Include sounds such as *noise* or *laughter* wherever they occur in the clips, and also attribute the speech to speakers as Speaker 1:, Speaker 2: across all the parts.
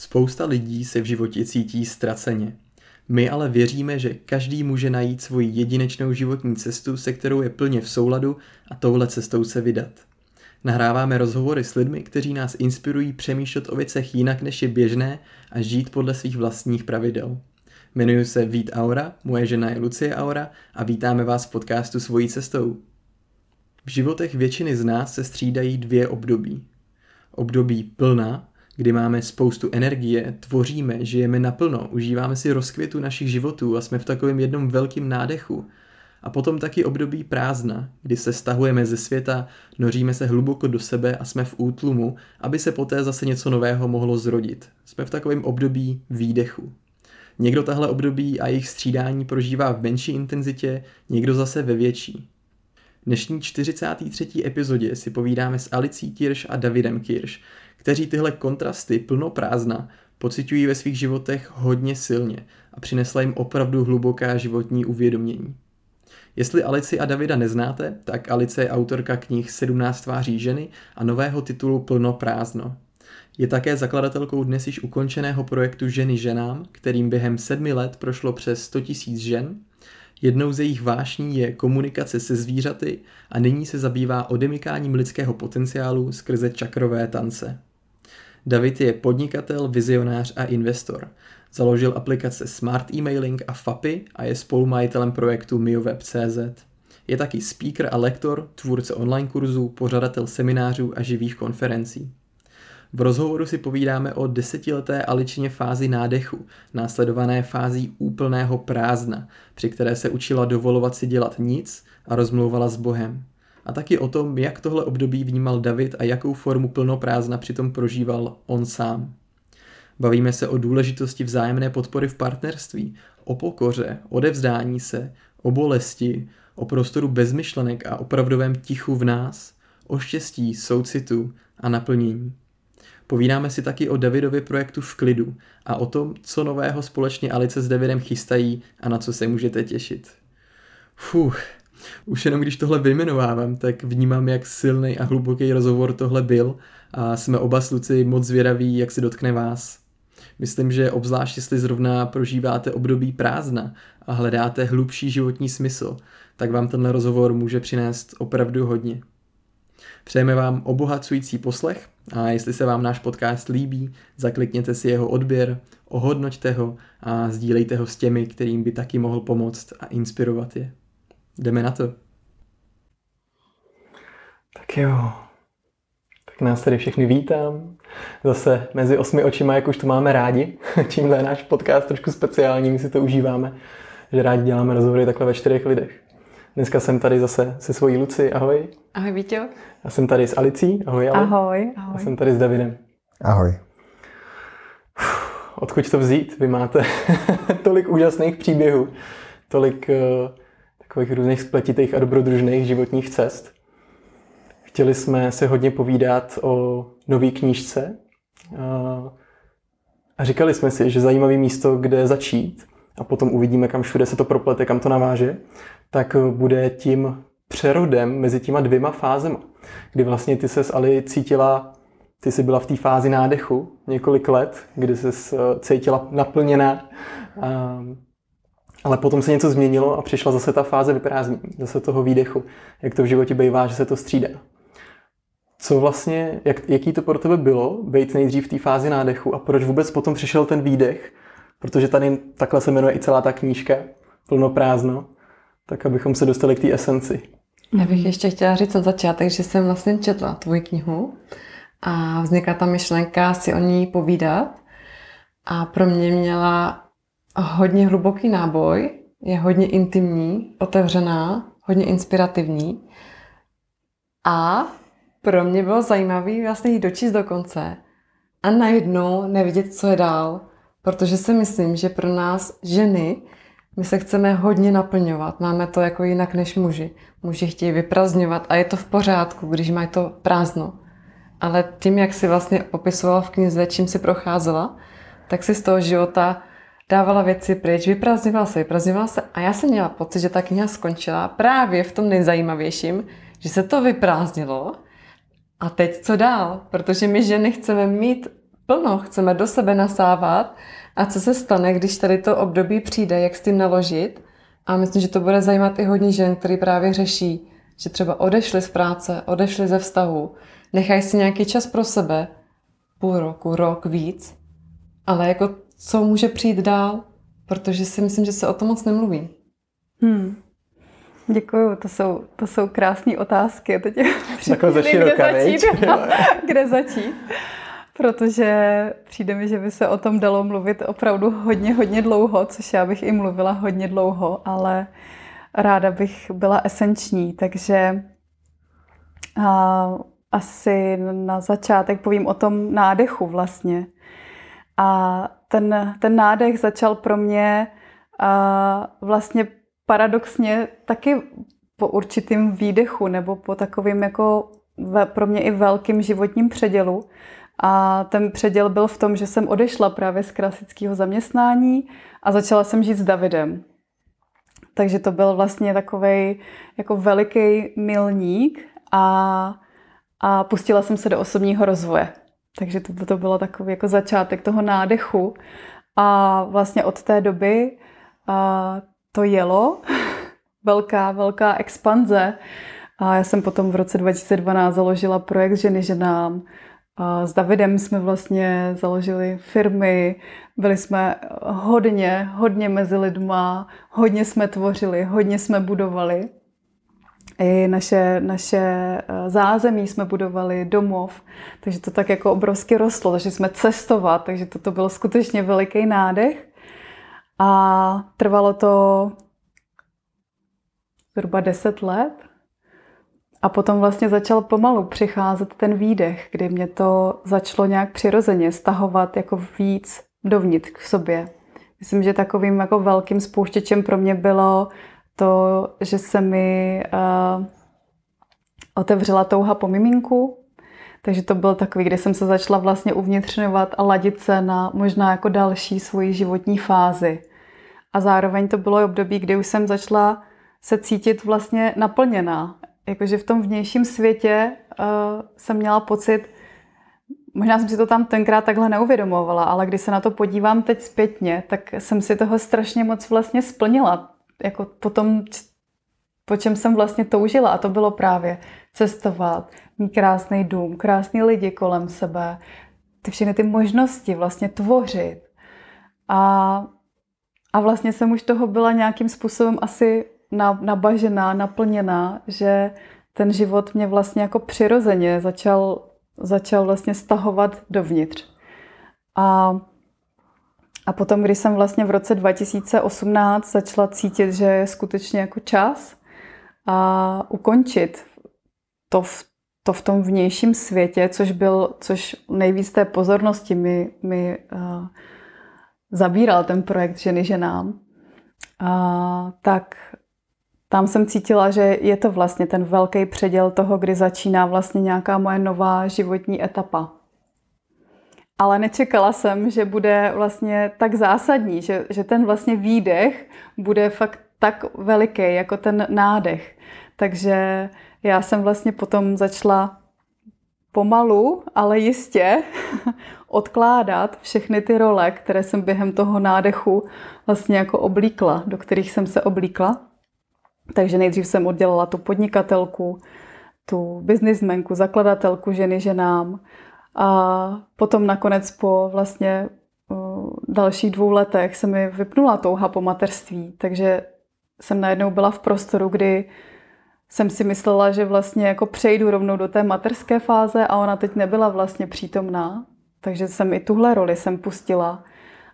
Speaker 1: Spousta lidí se v životě cítí ztraceně. My ale věříme, že každý může najít svoji jedinečnou životní cestu, se kterou je plně v souladu a touhle cestou se vydat. Nahráváme rozhovory s lidmi, kteří nás inspirují přemýšlet o věcech jinak než je běžné a žít podle svých vlastních pravidel. Jmenuji se Vít Aura, moje žena je Lucie Aura a vítáme vás v podcastu Svojí cestou. V životech většiny z nás se střídají dvě období. Období plná, kdy máme spoustu energie, tvoříme, žijeme naplno, užíváme si rozkvětu našich životů a jsme v takovém jednom velkým nádechu. A potom taky období prázdna, kdy se stahujeme ze světa, noříme se hluboko do sebe a jsme v útlumu, aby se poté zase něco nového mohlo zrodit. Jsme v takovém období výdechu. Někdo tahle období a jejich střídání prožívá v menší intenzitě, někdo zase ve větší. Dnešní 43. epizodě si povídáme s Alicí Kirš a Davidem Kirš, kteří tyhle kontrasty plnoprázdna pocitují ve svých životech hodně silně a přinesla jim opravdu hluboká životní uvědomění. Jestli Alici a Davida neznáte, tak Alice je autorka knih 17 tváří ženy a nového titulu Plno prázdno. Je také zakladatelkou dnes již ukončeného projektu Ženy ženám, kterým během sedmi let prošlo přes 100 000 žen. Jednou z jejich vášní je komunikace se zvířaty a nyní se zabývá odemykáním lidského potenciálu skrze čakrové tance. David je podnikatel, vizionář a investor. Založil aplikace Smart Emailing a FAPy a je spolumajitelem projektu MioWeb.cz. Je taky speaker a lektor, tvůrce online kurzů, pořadatel seminářů a živých konferencí. V rozhovoru si povídáme o desetileté Aličině fázi nádechu, následované fází úplného prázdna, při které se učila dovolovat si dělat nic a rozmlouvala s Bohem a taky o tom, jak tohle období vnímal David a jakou formu plnoprázdna přitom prožíval on sám. Bavíme se o důležitosti vzájemné podpory v partnerství, o pokoře, o devzdání se, o bolesti, o prostoru bezmyšlenek a opravdovém tichu v nás, o štěstí, soucitu a naplnění. Povídáme si taky o Davidově projektu v klidu a o tom, co nového společně Alice s Davidem chystají a na co se můžete těšit. Fuh, už jenom když tohle vyjmenovávám, tak vnímám, jak silný a hluboký rozhovor tohle byl a jsme oba sluci moc zvědaví, jak se dotkne vás. Myslím, že obzvlášť jestli zrovna prožíváte období prázdna a hledáte hlubší životní smysl, tak vám tenhle rozhovor může přinést opravdu hodně. Přejeme vám obohacující poslech a jestli se vám náš podcast líbí, zaklikněte si jeho odběr, ohodnoťte ho a sdílejte ho s těmi, kterým by taky mohl pomoct a inspirovat je. Jdeme na to.
Speaker 2: Tak jo. Tak nás tady všechny vítám. Zase mezi osmi očima, jak už to máme rádi. *laughs* Tímhle je náš podcast trošku speciální, my si to užíváme, že rádi děláme rozhovory takhle ve čtyřech lidech. Dneska jsem tady zase se svojí Luci. Ahoj.
Speaker 3: Ahoj, Víťo.
Speaker 2: Já jsem tady s Alicí. Ahoj,
Speaker 3: ahoj. Ahoj. ahoj.
Speaker 2: Já jsem tady s Davidem.
Speaker 4: Ahoj.
Speaker 2: Odkud to vzít? Vy máte *laughs* tolik úžasných příběhů, tolik uh, takových různých spletitých a dobrodružných životních cest. Chtěli jsme se hodně povídat o nové knížce a říkali jsme si, že zajímavé místo, kde začít a potom uvidíme, kam všude se to proplete, kam to naváže, tak bude tím přerodem mezi těma dvěma fázema, kdy vlastně ty se Ali cítila, ty jsi byla v té fázi nádechu několik let, kdy se cítila naplněná ale potom se něco změnilo a přišla zase ta fáze vyprázdnění, zase toho výdechu, jak to v životě bývá, že se to střídá. Co vlastně, jak, jaký to pro tebe bylo, být nejdřív v té fázi nádechu a proč vůbec potom přišel ten výdech? Protože tady takhle se jmenuje i celá ta knížka, plno prázdno, tak abychom se dostali k té esenci.
Speaker 3: Já bych ještě chtěla říct na začátek, že jsem vlastně četla tvoji knihu a vznikla ta myšlenka si o ní povídat a pro mě měla hodně hluboký náboj, je hodně intimní, otevřená, hodně inspirativní. A pro mě bylo zajímavé vlastně jít dočíst do konce a najednou nevidět, co je dál. Protože si myslím, že pro nás ženy, my se chceme hodně naplňovat. Máme to jako jinak než muži. Muži chtějí vyprazňovat a je to v pořádku, když mají to prázdno. Ale tím, jak si vlastně popisovala v knize, čím si procházela, tak si z toho života dávala věci pryč, vyprázdňovala se, vyprázdňovala se a já jsem měla pocit, že ta kniha skončila právě v tom nejzajímavějším, že se to vyprázdnilo a teď co dál? Protože my ženy chceme mít plno, chceme do sebe nasávat a co se stane, když tady to období přijde, jak s tím naložit. A myslím, že to bude zajímat i hodně žen, který právě řeší, že třeba odešli z práce, odešli ze vztahu, nechají si nějaký čas pro sebe, půl roku, rok, víc, ale jako co může přijít dál, protože si myslím, že se o tom moc nemluví.
Speaker 4: Hmm. Děkuju, to jsou, to jsou krásné otázky. Teď
Speaker 2: Takhle *laughs* ze široka,
Speaker 4: kde začít, *laughs* kde začít. Protože přijde mi, že by se o tom dalo mluvit opravdu hodně, hodně dlouho, což já bych i mluvila hodně dlouho, ale ráda bych byla esenční, takže a, asi na začátek povím o tom nádechu vlastně. A ten, ten nádech začal pro mě a vlastně paradoxně taky po určitým výdechu nebo po takovým jako pro mě i velkým životním předělu. A ten předěl byl v tom, že jsem odešla právě z klasického zaměstnání a začala jsem žít s Davidem. Takže to byl vlastně takový jako veliký milník a, a pustila jsem se do osobního rozvoje. Takže to, to bylo takový jako začátek toho nádechu. A vlastně od té doby a to jelo, *laughs* velká, velká expanze. A já jsem potom v roce 2012 založila projekt Ženy ženám. A s Davidem jsme vlastně založili firmy, byli jsme hodně, hodně mezi lidma, hodně jsme tvořili, hodně jsme budovali. I naše, naše eh, zázemí jsme budovali, domov, takže to tak jako obrovsky rostlo, takže jsme cestovat, takže toto byl skutečně veliký nádech. A trvalo to zhruba 10 let. A potom vlastně začal pomalu přicházet ten výdech, kdy mě to začalo nějak přirozeně stahovat jako víc dovnitř k sobě. Myslím, že takovým jako velkým spouštěčem pro mě bylo to, že se mi uh, otevřela touha po miminku, takže to byl takový, kdy jsem se začala vlastně uvnitřňovat a ladit se na možná jako další svoji životní fázi. A zároveň to bylo období, kdy už jsem začala se cítit vlastně naplněná. Jakože v tom vnějším světě uh, jsem měla pocit, možná jsem si to tam tenkrát takhle neuvědomovala, ale když se na to podívám teď zpětně, tak jsem si toho strašně moc vlastně splnila. Jako po tom, po čem jsem vlastně toužila. A to bylo právě cestovat, mít krásný dům, krásný lidi kolem sebe, ty všechny ty možnosti vlastně tvořit. A, a vlastně jsem už toho byla nějakým způsobem asi nabažená, naplněná, že ten život mě vlastně jako přirozeně začal, začal vlastně stahovat dovnitř. A, a potom, když jsem vlastně v roce 2018 začala cítit, že je skutečně jako čas a ukončit to v, to v tom vnějším světě, což byl, což nejvíc té pozornosti mi, mi uh, zabíral ten projekt Ženy ženám, uh, tak tam jsem cítila, že je to vlastně ten velký předěl toho, kdy začíná vlastně nějaká moje nová životní etapa. Ale nečekala jsem, že bude vlastně tak zásadní, že, že ten vlastně výdech bude fakt tak veliký, jako ten nádech. Takže já jsem vlastně potom začala pomalu, ale jistě *laughs* odkládat všechny ty role, které jsem během toho nádechu vlastně jako oblíkla, do kterých jsem se oblíkla. Takže nejdřív jsem oddělala tu podnikatelku, tu biznismenku, zakladatelku ženy ženám. A potom nakonec po vlastně dalších dvou letech se mi vypnula touha po mateřství, takže jsem najednou byla v prostoru, kdy jsem si myslela, že vlastně jako přejdu rovnou do té materské fáze a ona teď nebyla vlastně přítomná, takže jsem i tuhle roli jsem pustila.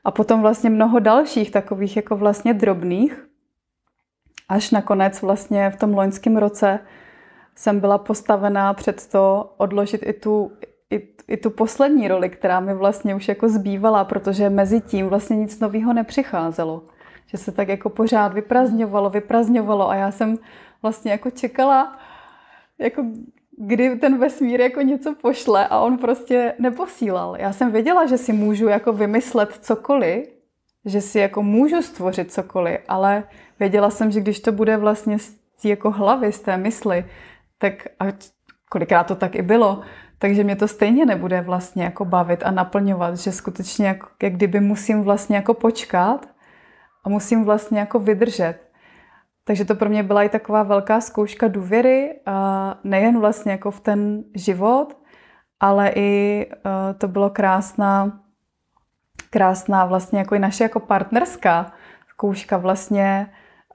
Speaker 4: A potom vlastně mnoho dalších takových jako vlastně drobných, až nakonec vlastně v tom loňském roce jsem byla postavená před to odložit i tu, i, i tu poslední roli, která mi vlastně už jako zbývala, protože mezi tím vlastně nic nového nepřicházelo. Že se tak jako pořád vyprazňovalo, vyprazňovalo a já jsem vlastně jako čekala, jako kdy ten vesmír jako něco pošle a on prostě neposílal. Já jsem věděla, že si můžu jako vymyslet cokoliv, že si jako můžu stvořit cokoliv, ale věděla jsem, že když to bude vlastně z té jako hlavy, z té mysli, tak a kolikrát to tak i bylo, takže mě to stejně nebude vlastně jako bavit a naplňovat, že skutečně jak, jak kdyby musím vlastně jako počkat a musím vlastně jako vydržet. Takže to pro mě byla i taková velká zkouška důvěry, a nejen vlastně jako v ten život, ale i uh, to bylo krásná, krásná vlastně jako i naše jako partnerská zkouška vlastně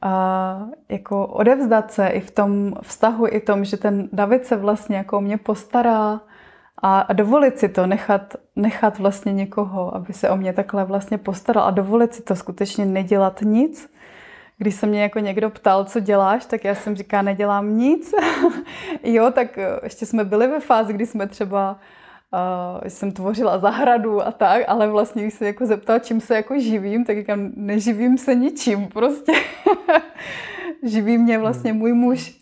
Speaker 4: uh, jako odevzdat se i v tom vztahu, i tom, že ten David se vlastně jako mě postará a, a dovolit si to, nechat, nechat vlastně někoho, aby se o mě takhle vlastně postaral a dovolit si to skutečně nedělat nic, když se mě jako někdo ptal, co děláš, tak já jsem říká, nedělám nic. *laughs* jo, tak ještě jsme byli ve fázi, kdy jsme třeba uh, jsem tvořila zahradu a tak, ale vlastně, když se jako zeptal, čím se jako živím, tak říkám, neživím se ničím, prostě. *laughs* Živí mě vlastně můj muž.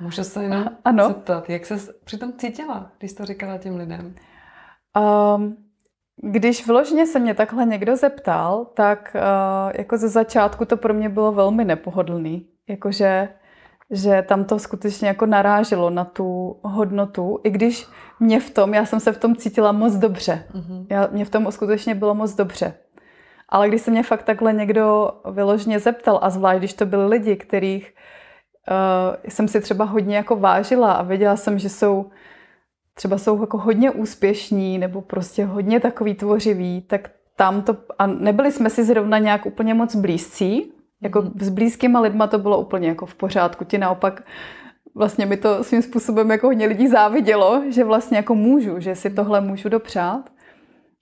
Speaker 3: Můžu se jenom *laughs*
Speaker 4: ano.
Speaker 3: zeptat, jak se přitom cítila, když to říkala těm lidem?
Speaker 4: Um, když vložně se mě takhle někdo zeptal, tak uh, jako ze začátku to pro mě bylo velmi nepohodlný. Jakože že tam to skutečně jako naráželo na tu hodnotu, i když mě v tom, já jsem se v tom cítila moc dobře. Mm-hmm. Já, mě v tom skutečně bylo moc dobře. Ale když se mě fakt takhle někdo vyložně zeptal, a zvlášť když to byli lidi, kterých uh, jsem si třeba hodně jako vážila a věděla jsem, že jsou třeba jsou jako hodně úspěšní nebo prostě hodně takový tvořiví, tak tam to, a nebyli jsme si zrovna nějak úplně moc blízcí, jako mhm. s blízkýma lidma to bylo úplně jako v pořádku, ti naopak vlastně mi to svým způsobem jako hodně lidí závidělo, že vlastně jako můžu, že si tohle můžu dopřát.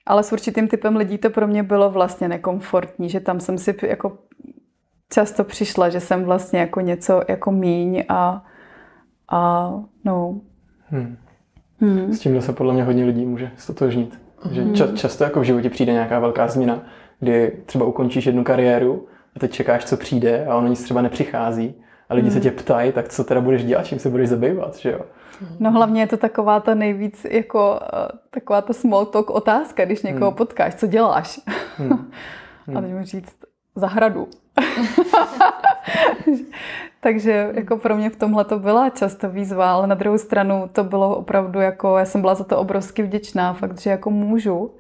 Speaker 4: Ale s určitým typem lidí to pro mě bylo vlastně nekomfortní, že tam jsem si jako často přišla, že jsem vlastně jako něco jako míň a, a no.
Speaker 2: Hmm. Hmm. S tím se podle mě hodně lidí může stotožnit. Hmm. Že ča- často jako v životě přijde nějaká velká změna, kdy třeba ukončíš jednu kariéru teď čekáš, co přijde a ono nic třeba nepřichází. A lidi hmm. se tě ptají, tak co teda budeš dělat, čím se budeš zabývat, že jo?
Speaker 4: No hlavně je to taková ta nejvíc, jako eh, taková ta small talk otázka, když někoho hmm. potkáš, co děláš? Hmm. *laughs* Hmm. a teď mu říct, zahradu. *laughs* Takže jako pro mě v tomhle to byla často výzva, ale na druhou stranu to bylo opravdu jako, já jsem byla za to obrovsky vděčná, fakt, že jako můžu.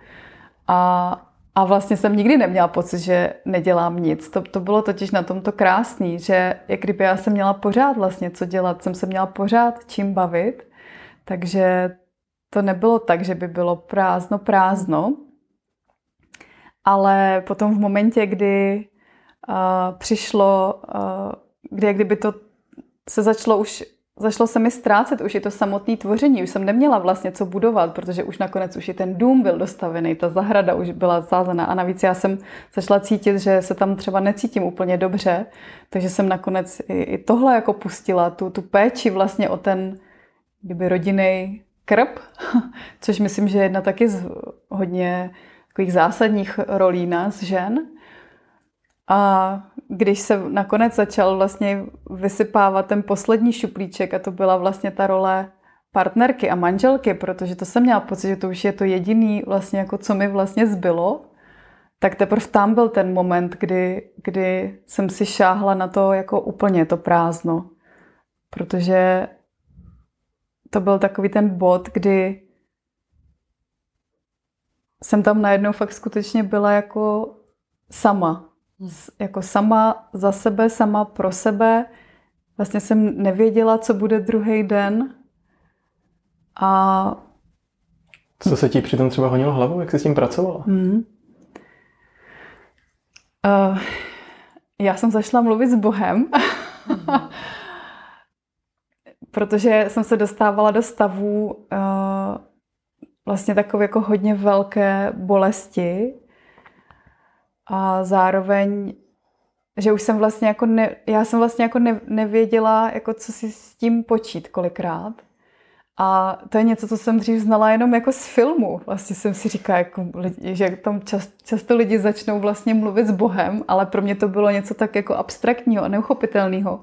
Speaker 4: A, a vlastně jsem nikdy neměla pocit, že nedělám nic. To, to bylo totiž na tomto krásný, že jak kdyby já jsem měla pořád vlastně co dělat, jsem se měla pořád čím bavit, takže to nebylo tak, že by bylo prázdno, prázdno, ale potom v momentě, kdy uh, přišlo, uh, kdy jak kdyby to se začalo už Zašlo se mi ztrácet už i to samotné tvoření. Už jsem neměla vlastně co budovat, protože už nakonec už i ten dům byl dostavený, ta zahrada už byla zázená a navíc já jsem začala cítit, že se tam třeba necítím úplně dobře, takže jsem nakonec i, tohle jako pustila, tu, tu péči vlastně o ten kdyby rodinný krb, *laughs* což myslím, že je jedna taky z hodně takových zásadních rolí nás žen. A když se nakonec začal vlastně vysypávat ten poslední šuplíček a to byla vlastně ta role partnerky a manželky, protože to jsem měla pocit, že to už je to jediný vlastně jako co mi vlastně zbylo, tak teprve tam byl ten moment, kdy, kdy jsem si šáhla na to jako úplně to prázdno. Protože to byl takový ten bod, kdy jsem tam najednou fakt skutečně byla jako sama jako sama za sebe, sama pro sebe. Vlastně jsem nevěděla, co bude druhý den. A...
Speaker 2: Co se ti přitom třeba honilo hlavou? Jak jsi s tím pracovala? Hmm.
Speaker 4: Uh, já jsem zašla mluvit s Bohem, *laughs* protože jsem se dostávala do stavu uh, vlastně takové jako hodně velké bolesti a zároveň, že už jsem vlastně jako, ne, já jsem vlastně jako ne, nevěděla, jako co si s tím počít kolikrát. A to je něco, co jsem dřív znala jenom jako z filmu. Vlastně jsem si říkala, jako, že tam čas, často lidi začnou vlastně mluvit s Bohem, ale pro mě to bylo něco tak jako abstraktního a neuchopitelného.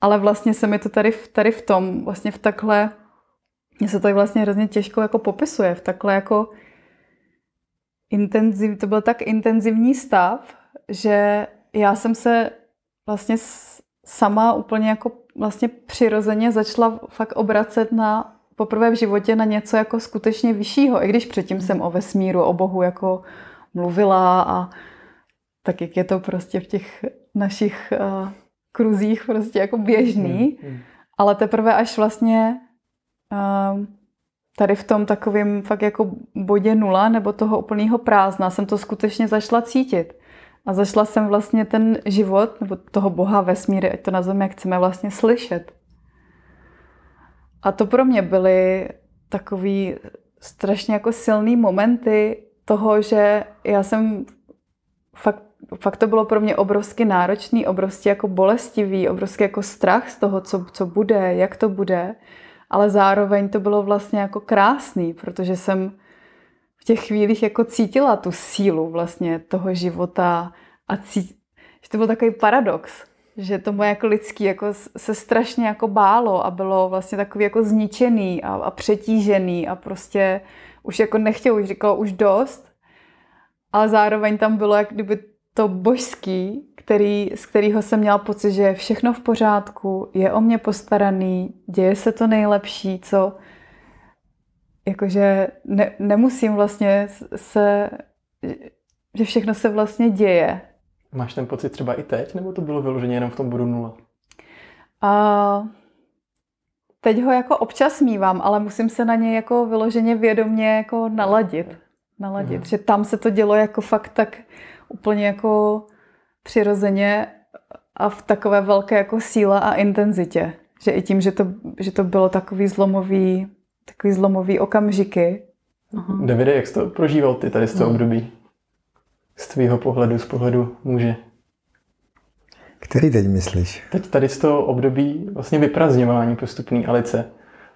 Speaker 4: Ale vlastně se mi to tady, tady v tom, vlastně v takhle, mně se to vlastně hrozně těžko jako popisuje, v takhle jako intenziv, to byl tak intenzivní stav, že já jsem se vlastně sama úplně jako vlastně přirozeně začala fakt obracet na poprvé v životě na něco jako skutečně vyššího, i když předtím jsem o vesmíru, o Bohu jako mluvila a tak jak je to prostě v těch našich uh, kruzích prostě jako běžný, mm, mm. ale teprve až vlastně uh, tady v tom takovém fakt jako bodě nula nebo toho úplného prázdna jsem to skutečně zašla cítit. A zašla jsem vlastně ten život, nebo toho boha vesmíry, ať to nazveme jak chceme, vlastně slyšet. A to pro mě byly takový strašně jako silný momenty toho, že já jsem fakt, fakt to bylo pro mě obrovsky náročný, obrovsky jako bolestivý, obrovský jako strach z toho, co, co bude, jak to bude, ale zároveň to bylo vlastně jako krásný, protože jsem v těch chvílích jako cítila tu sílu vlastně toho života a cít, že to byl takový paradox, že to moje jako lidský jako se strašně jako bálo a bylo vlastně takový jako zničený a, a přetížený a prostě už jako nechtěl, už říkal už dost, ale zároveň tam bylo jak kdyby to božský, který, z kterého jsem měla pocit, že je všechno v pořádku, je o mě postaraný, děje se to nejlepší, co jakože ne, nemusím vlastně se, že všechno se vlastně děje.
Speaker 2: Máš ten pocit třeba i teď, nebo to bylo vyloženě jenom v tom bodu nula?
Speaker 4: A teď ho jako občas mývám, ale musím se na něj jako vyloženě vědomě jako naladit. naladit. Mhm. Že tam se to dělo jako fakt tak úplně jako přirozeně a v takové velké jako síle a intenzitě. Že i tím, že to, že to bylo takový zlomový, takový zlomový okamžiky.
Speaker 2: Aha. Davide, jak jsi to prožíval ty tady z toho no. období? Z tvýho pohledu, z pohledu muže.
Speaker 5: Který teď myslíš?
Speaker 2: Teď tady z toho období vlastně vyprazňování postupný Alice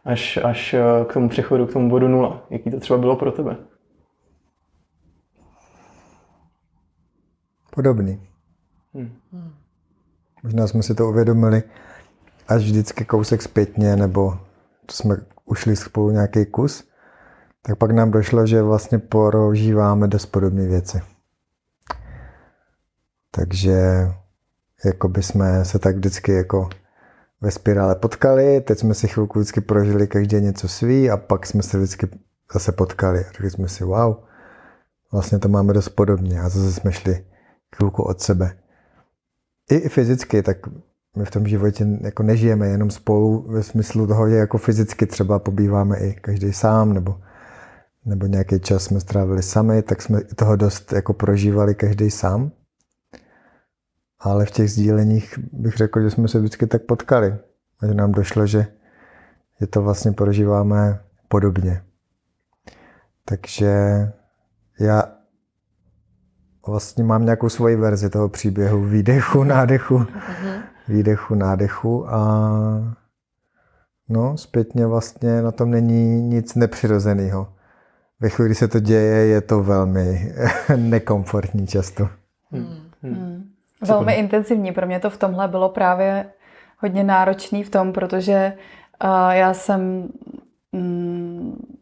Speaker 2: až, až eh, k tomu přechodu, k tomu bodu nula. Jaký to třeba bylo pro tebe?
Speaker 5: Podobný. Hmm. Možná jsme si to uvědomili až vždycky kousek zpětně, nebo jsme ušli spolu nějaký kus, tak pak nám došlo, že vlastně prožíváme dost podobné věci. Takže jako by jsme se tak vždycky jako ve spirále potkali, teď jsme si chvilku vždycky prožili každý něco svý a pak jsme se vždycky zase potkali. Řekli jsme si, wow, vlastně to máme dost podobně a zase jsme šli chvilku od sebe. I, fyzicky, tak my v tom životě jako nežijeme jenom spolu ve smyslu toho, že jako fyzicky třeba pobýváme i každý sám, nebo, nebo nějaký čas jsme strávili sami, tak jsme toho dost jako prožívali každý sám. Ale v těch sdíleních bych řekl, že jsme se vždycky tak potkali. A že nám došlo, že, že to vlastně prožíváme podobně. Takže já vlastně mám nějakou svoji verzi toho příběhu výdechu, nádechu, mhm. výdechu, nádechu a no, zpětně vlastně na tom není nic nepřirozeného. Ve chvíli, kdy se to děje, je to velmi *laughs* nekomfortní často. Hmm.
Speaker 4: Hmm. Hmm. Velmi intenzivní. Pro mě to v tomhle bylo právě hodně náročný v tom, protože uh, já jsem mm,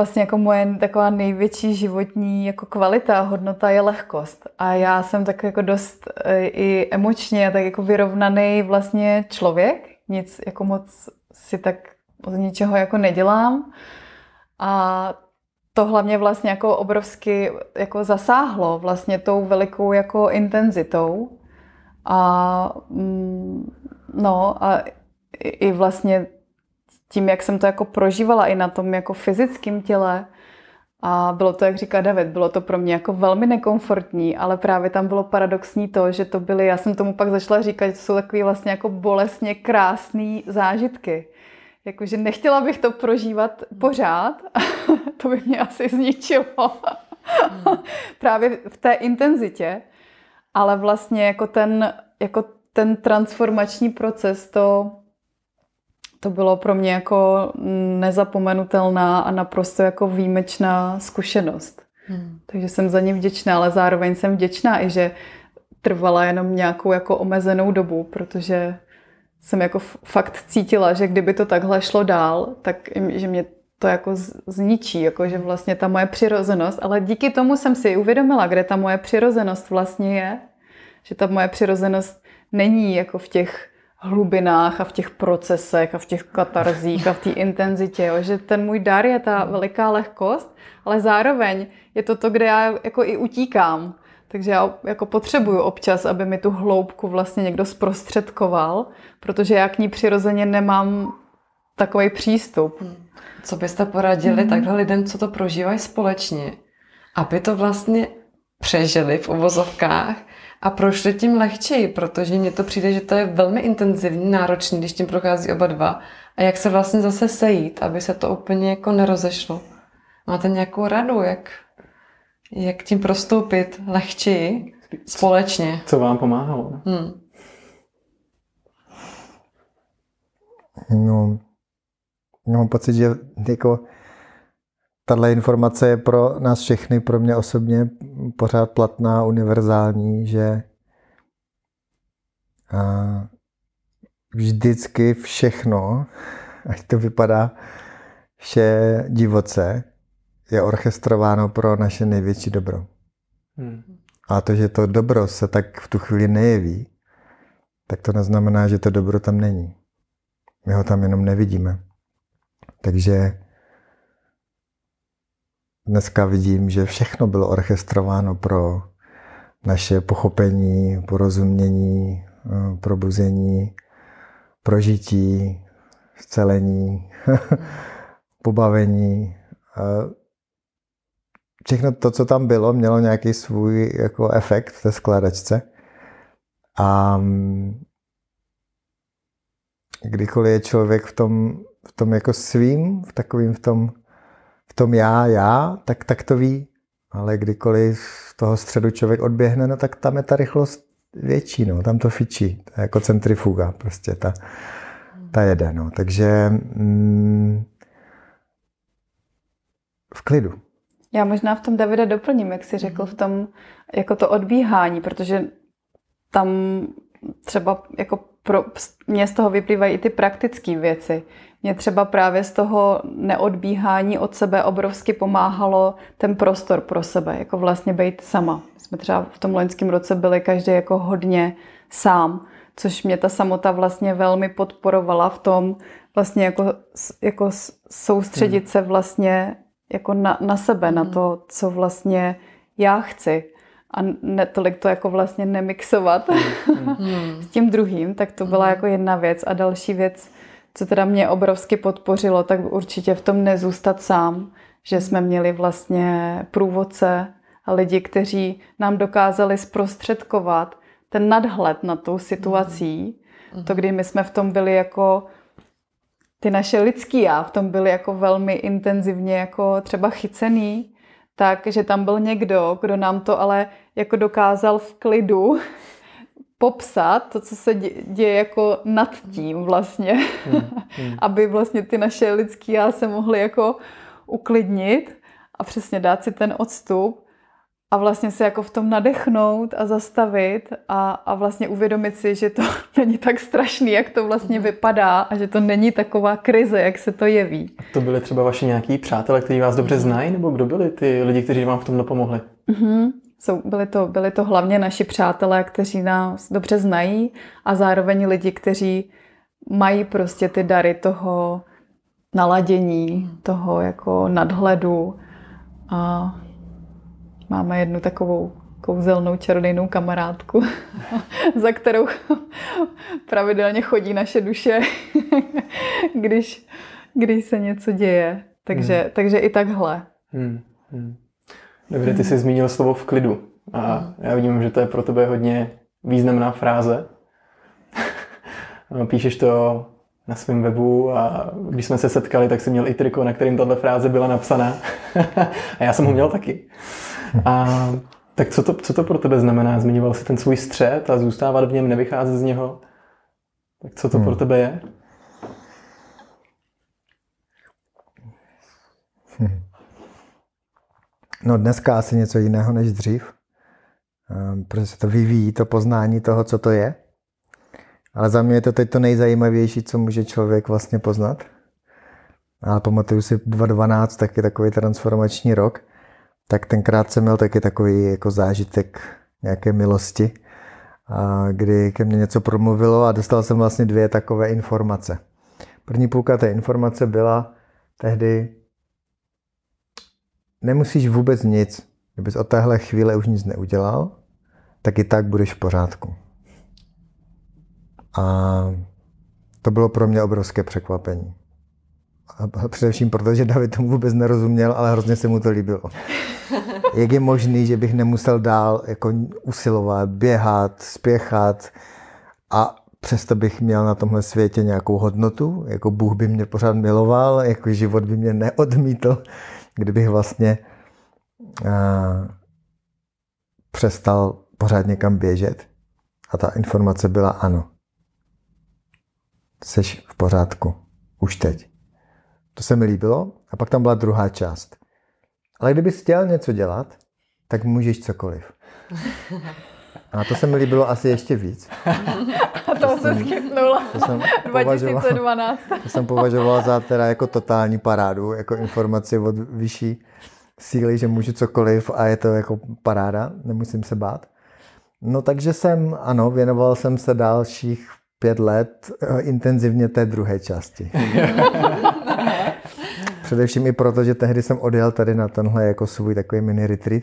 Speaker 4: vlastně jako moje taková největší životní jako kvalita a hodnota je lehkost. A já jsem tak jako dost e, i emočně tak jako vyrovnaný vlastně člověk. Nic jako moc si tak z ničeho jako nedělám. A to hlavně vlastně jako obrovsky jako zasáhlo vlastně tou velikou jako intenzitou. A mm, no a i vlastně tím, jak jsem to jako prožívala i na tom jako fyzickém těle, a bylo to, jak říká David, bylo to pro mě jako velmi nekomfortní, ale právě tam bylo paradoxní to, že to byly, já jsem tomu pak začala říkat, že to jsou takové vlastně jako bolestně krásné zážitky. Jakože nechtěla bych to prožívat pořád, *laughs* to by mě asi zničilo. *laughs* Právě v té intenzitě, ale vlastně jako ten, jako ten transformační proces, to to bylo pro mě jako nezapomenutelná a naprosto jako výjimečná zkušenost. Hmm. Takže jsem za ně vděčná, ale zároveň jsem vděčná i, že trvala jenom nějakou jako omezenou dobu, protože jsem jako fakt cítila, že kdyby to takhle šlo dál, tak že mě to jako zničí, jako že vlastně ta moje přirozenost, ale díky tomu jsem si uvědomila, kde ta moje přirozenost vlastně je, že ta moje přirozenost není jako v těch hlubinách a v těch procesech a v těch katarzích a v té intenzitě, jo? že ten můj dar je ta veliká lehkost, ale zároveň je to to, kde já jako i utíkám. Takže já jako potřebuju občas, aby mi tu hloubku vlastně někdo zprostředkoval, protože já k ní přirozeně nemám takový přístup. Hmm.
Speaker 3: Co byste poradili mm. takhle lidem, co to prožívají společně, aby to vlastně přežili v uvozovkách a prošli tím lehčeji, protože mně to přijde, že to je velmi intenzivní, náročný, když tím prochází oba dva. A jak se vlastně zase sejít, aby se to úplně jako nerozešlo. Máte nějakou radu, jak, jak tím prostoupit lehčeji společně?
Speaker 2: Co vám pomáhalo? Hmm.
Speaker 5: No, mám pocit, že jako tahle informace je pro nás všechny, pro mě osobně pořád platná, univerzální, že vždycky všechno, *laughs* ať to vypadá vše divoce, je orchestrováno pro naše největší dobro. Hmm. A to, že to dobro se tak v tu chvíli nejeví, tak to neznamená, že to dobro tam není. My ho tam jenom nevidíme. Takže dneska vidím, že všechno bylo orchestrováno pro naše pochopení, porozumění, eh, probuzení, prožití, zcelení, *laughs* pobavení. Všechno to, co tam bylo, mělo nějaký svůj jako efekt v té skládačce. A mm, kdykoliv je člověk v tom, v tom jako svým, v takovým v tom v tom já, já, tak, tak to ví. Ale kdykoliv z toho středu člověk odběhne, no tak tam je ta rychlost větší, no, tam to fičí. To je jako centrifuga, prostě ta, ta jede, no. Takže mm, v klidu.
Speaker 4: Já možná v tom Davida doplním, jak jsi řekl, v tom jako to odbíhání, protože tam třeba jako pro mě z toho vyplývají i ty praktické věci. Mě třeba právě z toho neodbíhání od sebe obrovsky pomáhalo ten prostor pro sebe, jako vlastně být sama. My jsme třeba v tom loňském roce byli každý jako hodně sám, což mě ta samota vlastně velmi podporovala v tom vlastně jako, jako soustředit hmm. se vlastně jako na, na sebe, hmm. na to, co vlastně já chci a netolik to jako vlastně nemixovat hmm. *laughs* s tím druhým, tak to byla hmm. jako jedna věc. A další věc, co teda mě obrovsky podpořilo, tak určitě v tom nezůstat sám, že jsme měli vlastně průvodce a lidi, kteří nám dokázali zprostředkovat ten nadhled na tou situací. Mm. To, kdy my jsme v tom byli jako ty naše lidský já v tom byli jako velmi intenzivně jako třeba chycený, tak, že tam byl někdo, kdo nám to ale jako dokázal v klidu popsat to, co se děje jako nad tím vlastně, hmm, hmm. *laughs* aby vlastně ty naše lidský já se mohly jako uklidnit a přesně dát si ten odstup a vlastně se jako v tom nadechnout a zastavit a, a vlastně uvědomit si, že to *laughs* není tak strašný, jak to vlastně hmm. vypadá a že to není taková krize, jak se to jeví.
Speaker 2: To byly třeba vaši nějaký přátelé, kteří vás dobře znají, nebo kdo byli ty lidi, kteří vám v tom pomohli?
Speaker 4: Mm-hmm. Jsou, byli, to, byli to hlavně naši přátelé, kteří nás dobře znají a zároveň lidi, kteří mají prostě ty dary toho naladění, toho jako nadhledu a máme jednu takovou kouzelnou čarodejnou kamarádku, *laughs* za kterou pravidelně chodí naše duše, *laughs* když, když se něco děje. Takže, hmm. takže i takhle. Hmm. Hmm.
Speaker 2: Dobře, ty jsi zmínil slovo v klidu. A já vidím, že to je pro tebe hodně významná fráze. *laughs* Píšeš to na svém webu a když jsme se setkali, tak jsem měl i triko, na kterým tahle fráze byla napsaná. a já jsem ho měl taky. A tak co to, co to pro tebe znamená? Zmiňoval jsi ten svůj střed a zůstávat v něm, nevycházet z něho. Tak co to hmm. pro tebe je?
Speaker 5: Hmm. No dneska asi něco jiného než dřív, ehm, protože se to vyvíjí, to poznání toho, co to je. Ale za mě je to teď to nejzajímavější, co může člověk vlastně poznat. Ale pamatuju si 2012, taky takový transformační rok, tak tenkrát jsem měl taky takový jako zážitek nějaké milosti. kdy ke mně něco promluvilo a dostal jsem vlastně dvě takové informace. První půlka té informace byla tehdy, nemusíš vůbec nic, kdybys od téhle chvíle už nic neudělal, tak i tak budeš v pořádku. A to bylo pro mě obrovské překvapení. Především proto, že David tomu vůbec nerozuměl, ale hrozně se mu to líbilo. Jak je možný, že bych nemusel dál jako usilovat, běhat, spěchat a přesto bych měl na tomhle světě nějakou hodnotu, jako Bůh by mě pořád miloval, jako život by mě neodmítl, kdybych vlastně a, přestal pořád někam běžet. A ta informace byla ano. Jsi v pořádku. Už teď. To se mi líbilo. A pak tam byla druhá část. Ale kdybys chtěl něco dělat, tak můžeš cokoliv. A to se mi líbilo asi ještě víc.
Speaker 4: A to, to se schytnula.
Speaker 5: To jsem
Speaker 4: 2012.
Speaker 5: To jsem považoval za teda jako totální parádu, jako informaci od vyšší síly, že můžu cokoliv a je to jako paráda, nemusím se bát. No takže jsem, ano, věnoval jsem se dalších pět let eh, intenzivně té druhé části. *laughs* Především i proto, že tehdy jsem odjel tady na tenhle jako svůj takový mini retreat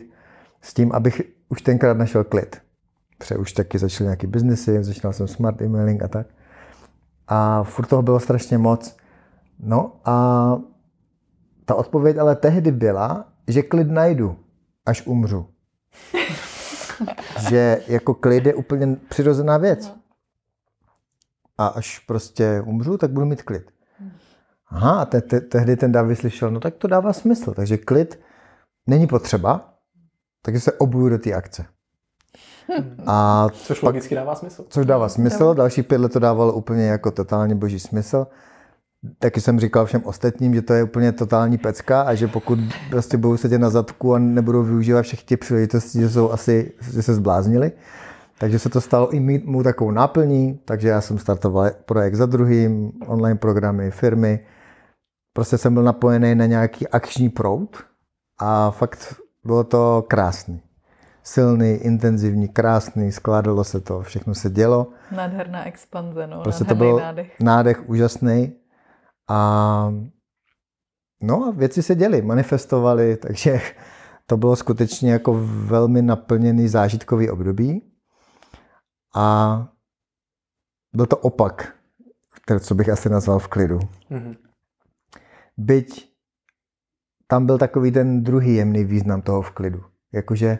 Speaker 5: s tím, abych už tenkrát našel klid. Protože už taky začaly nějaký biznesy, začínal jsem smart emailing a tak. A furt toho bylo strašně moc. No a ta odpověď ale tehdy byla, že klid najdu, až umřu. že jako klid je úplně přirozená věc. A až prostě umřu, tak budu mít klid. Aha, a te, te, tehdy ten David slyšel, no tak to dává smysl. Takže klid není potřeba, takže se obuju do té akce.
Speaker 2: A což pak, logicky dává smysl.
Speaker 5: Což dává smysl, další pět let to dávalo úplně jako totálně boží smysl. Taky jsem říkal všem ostatním, že to je úplně totální pecka a že pokud prostě budou sedět na zadku a nebudou využívat všechny ty příležitosti, že jsou asi, že se zbláznili. Takže se to stalo i mít mu takovou náplní, takže já jsem startoval projekt za druhým, online programy, firmy. Prostě jsem byl napojený na nějaký akční proud a fakt bylo to krásný. Silný, intenzivní, krásný, skládalo se to, všechno se dělo.
Speaker 4: Nádherná expanze, no,
Speaker 5: prostě to byl nádech. nádech úžasný. A no a věci se děly, manifestovaly, *laughs* takže to bylo skutečně jako velmi naplněný zážitkový období. A byl to opak, který, co bych asi nazval v klidu. Mm-hmm. Byť tam byl takový ten druhý jemný význam toho v klidu. Jakože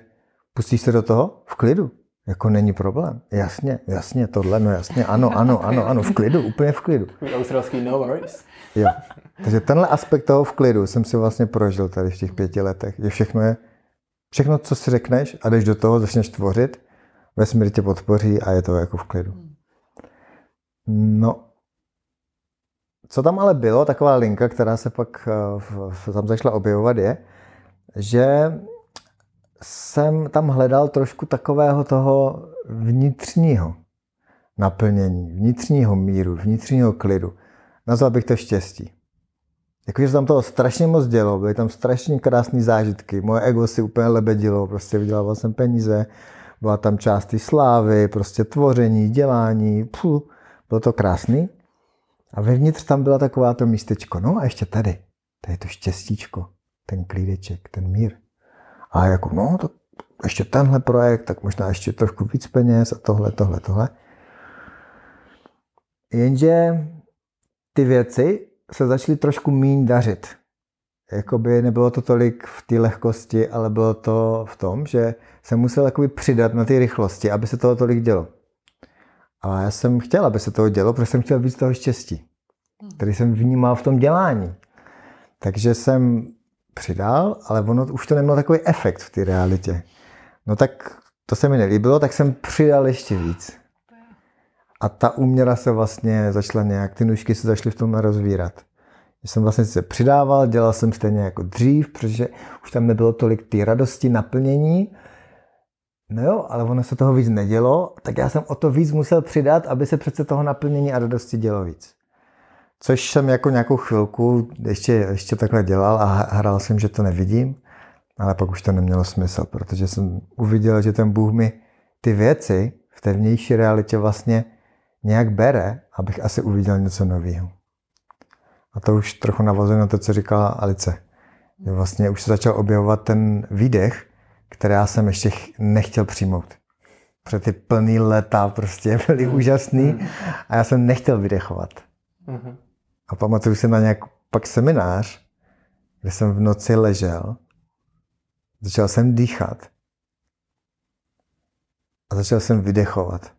Speaker 5: pustíš se do toho v klidu. Jako není problém. Jasně, jasně, tohle, no jasně, ano, ano, ano, ano, v klidu, úplně v klidu. *laughs*
Speaker 2: Australský no worries.
Speaker 5: Jo. Takže tenhle aspekt toho v klidu jsem si vlastně prožil tady v těch pěti letech. Že všechno je, všechno, co si řekneš a jdeš do toho, začneš tvořit, vesmír tě podpoří a je to jako v klidu. No, co tam ale bylo, taková linka, která se pak eh, tam začala objevovat, je, že jsem tam hledal trošku takového toho vnitřního naplnění, vnitřního míru, vnitřního klidu. Nazval bych to štěstí. Jakože tam toho strašně moc dělo, byly tam strašně krásné zážitky. Moje ego si úplně lebedilo, prostě vydělával jsem peníze, byla tam část slávy, prostě tvoření, dělání, pů, bylo to krásný. A vevnitř tam byla taková to místečko, no a ještě tady, tady je to štěstíčko, ten klídeček, ten mír. A jako, no, to ještě tenhle projekt, tak možná ještě trošku víc peněz a tohle, tohle, tohle. Jenže ty věci se začaly trošku míň dařit. Jakoby nebylo to tolik v té lehkosti, ale bylo to v tom, že jsem musel jakoby přidat na ty rychlosti, aby se toho tolik dělo. A já jsem chtěl, aby se toho dělo, protože jsem chtěl víc toho štěstí, který jsem vnímal v tom dělání. Takže jsem přidal, ale ono už to nemělo takový efekt v té realitě. No tak to se mi nelíbilo, tak jsem přidal ještě víc. A ta úměra se vlastně začala nějak, ty nůžky se začaly v tom rozvírat. Já jsem vlastně se přidával, dělal jsem stejně jako dřív, protože už tam nebylo tolik ty radosti, naplnění. No jo, ale ono se toho víc nedělo, tak já jsem o to víc musel přidat, aby se přece toho naplnění a radosti dělo víc. Což jsem jako nějakou chvilku ještě, ještě takhle dělal a hrál jsem, že to nevidím, ale pak už to nemělo smysl, protože jsem uviděl, že ten Bůh mi ty věci v té vnější realitě vlastně nějak bere, abych asi uviděl něco nového. A to už trochu navazuje na to, co říkala Alice. Vlastně už se začal objevovat ten výdech, který já jsem ještě nechtěl přijmout. Protože ty plný leta prostě *laughs* byly úžasný a já jsem nechtěl vydechovat. A pamatuju si na nějak pak seminář, kde jsem v noci ležel, začal jsem dýchat a začal jsem vydechovat.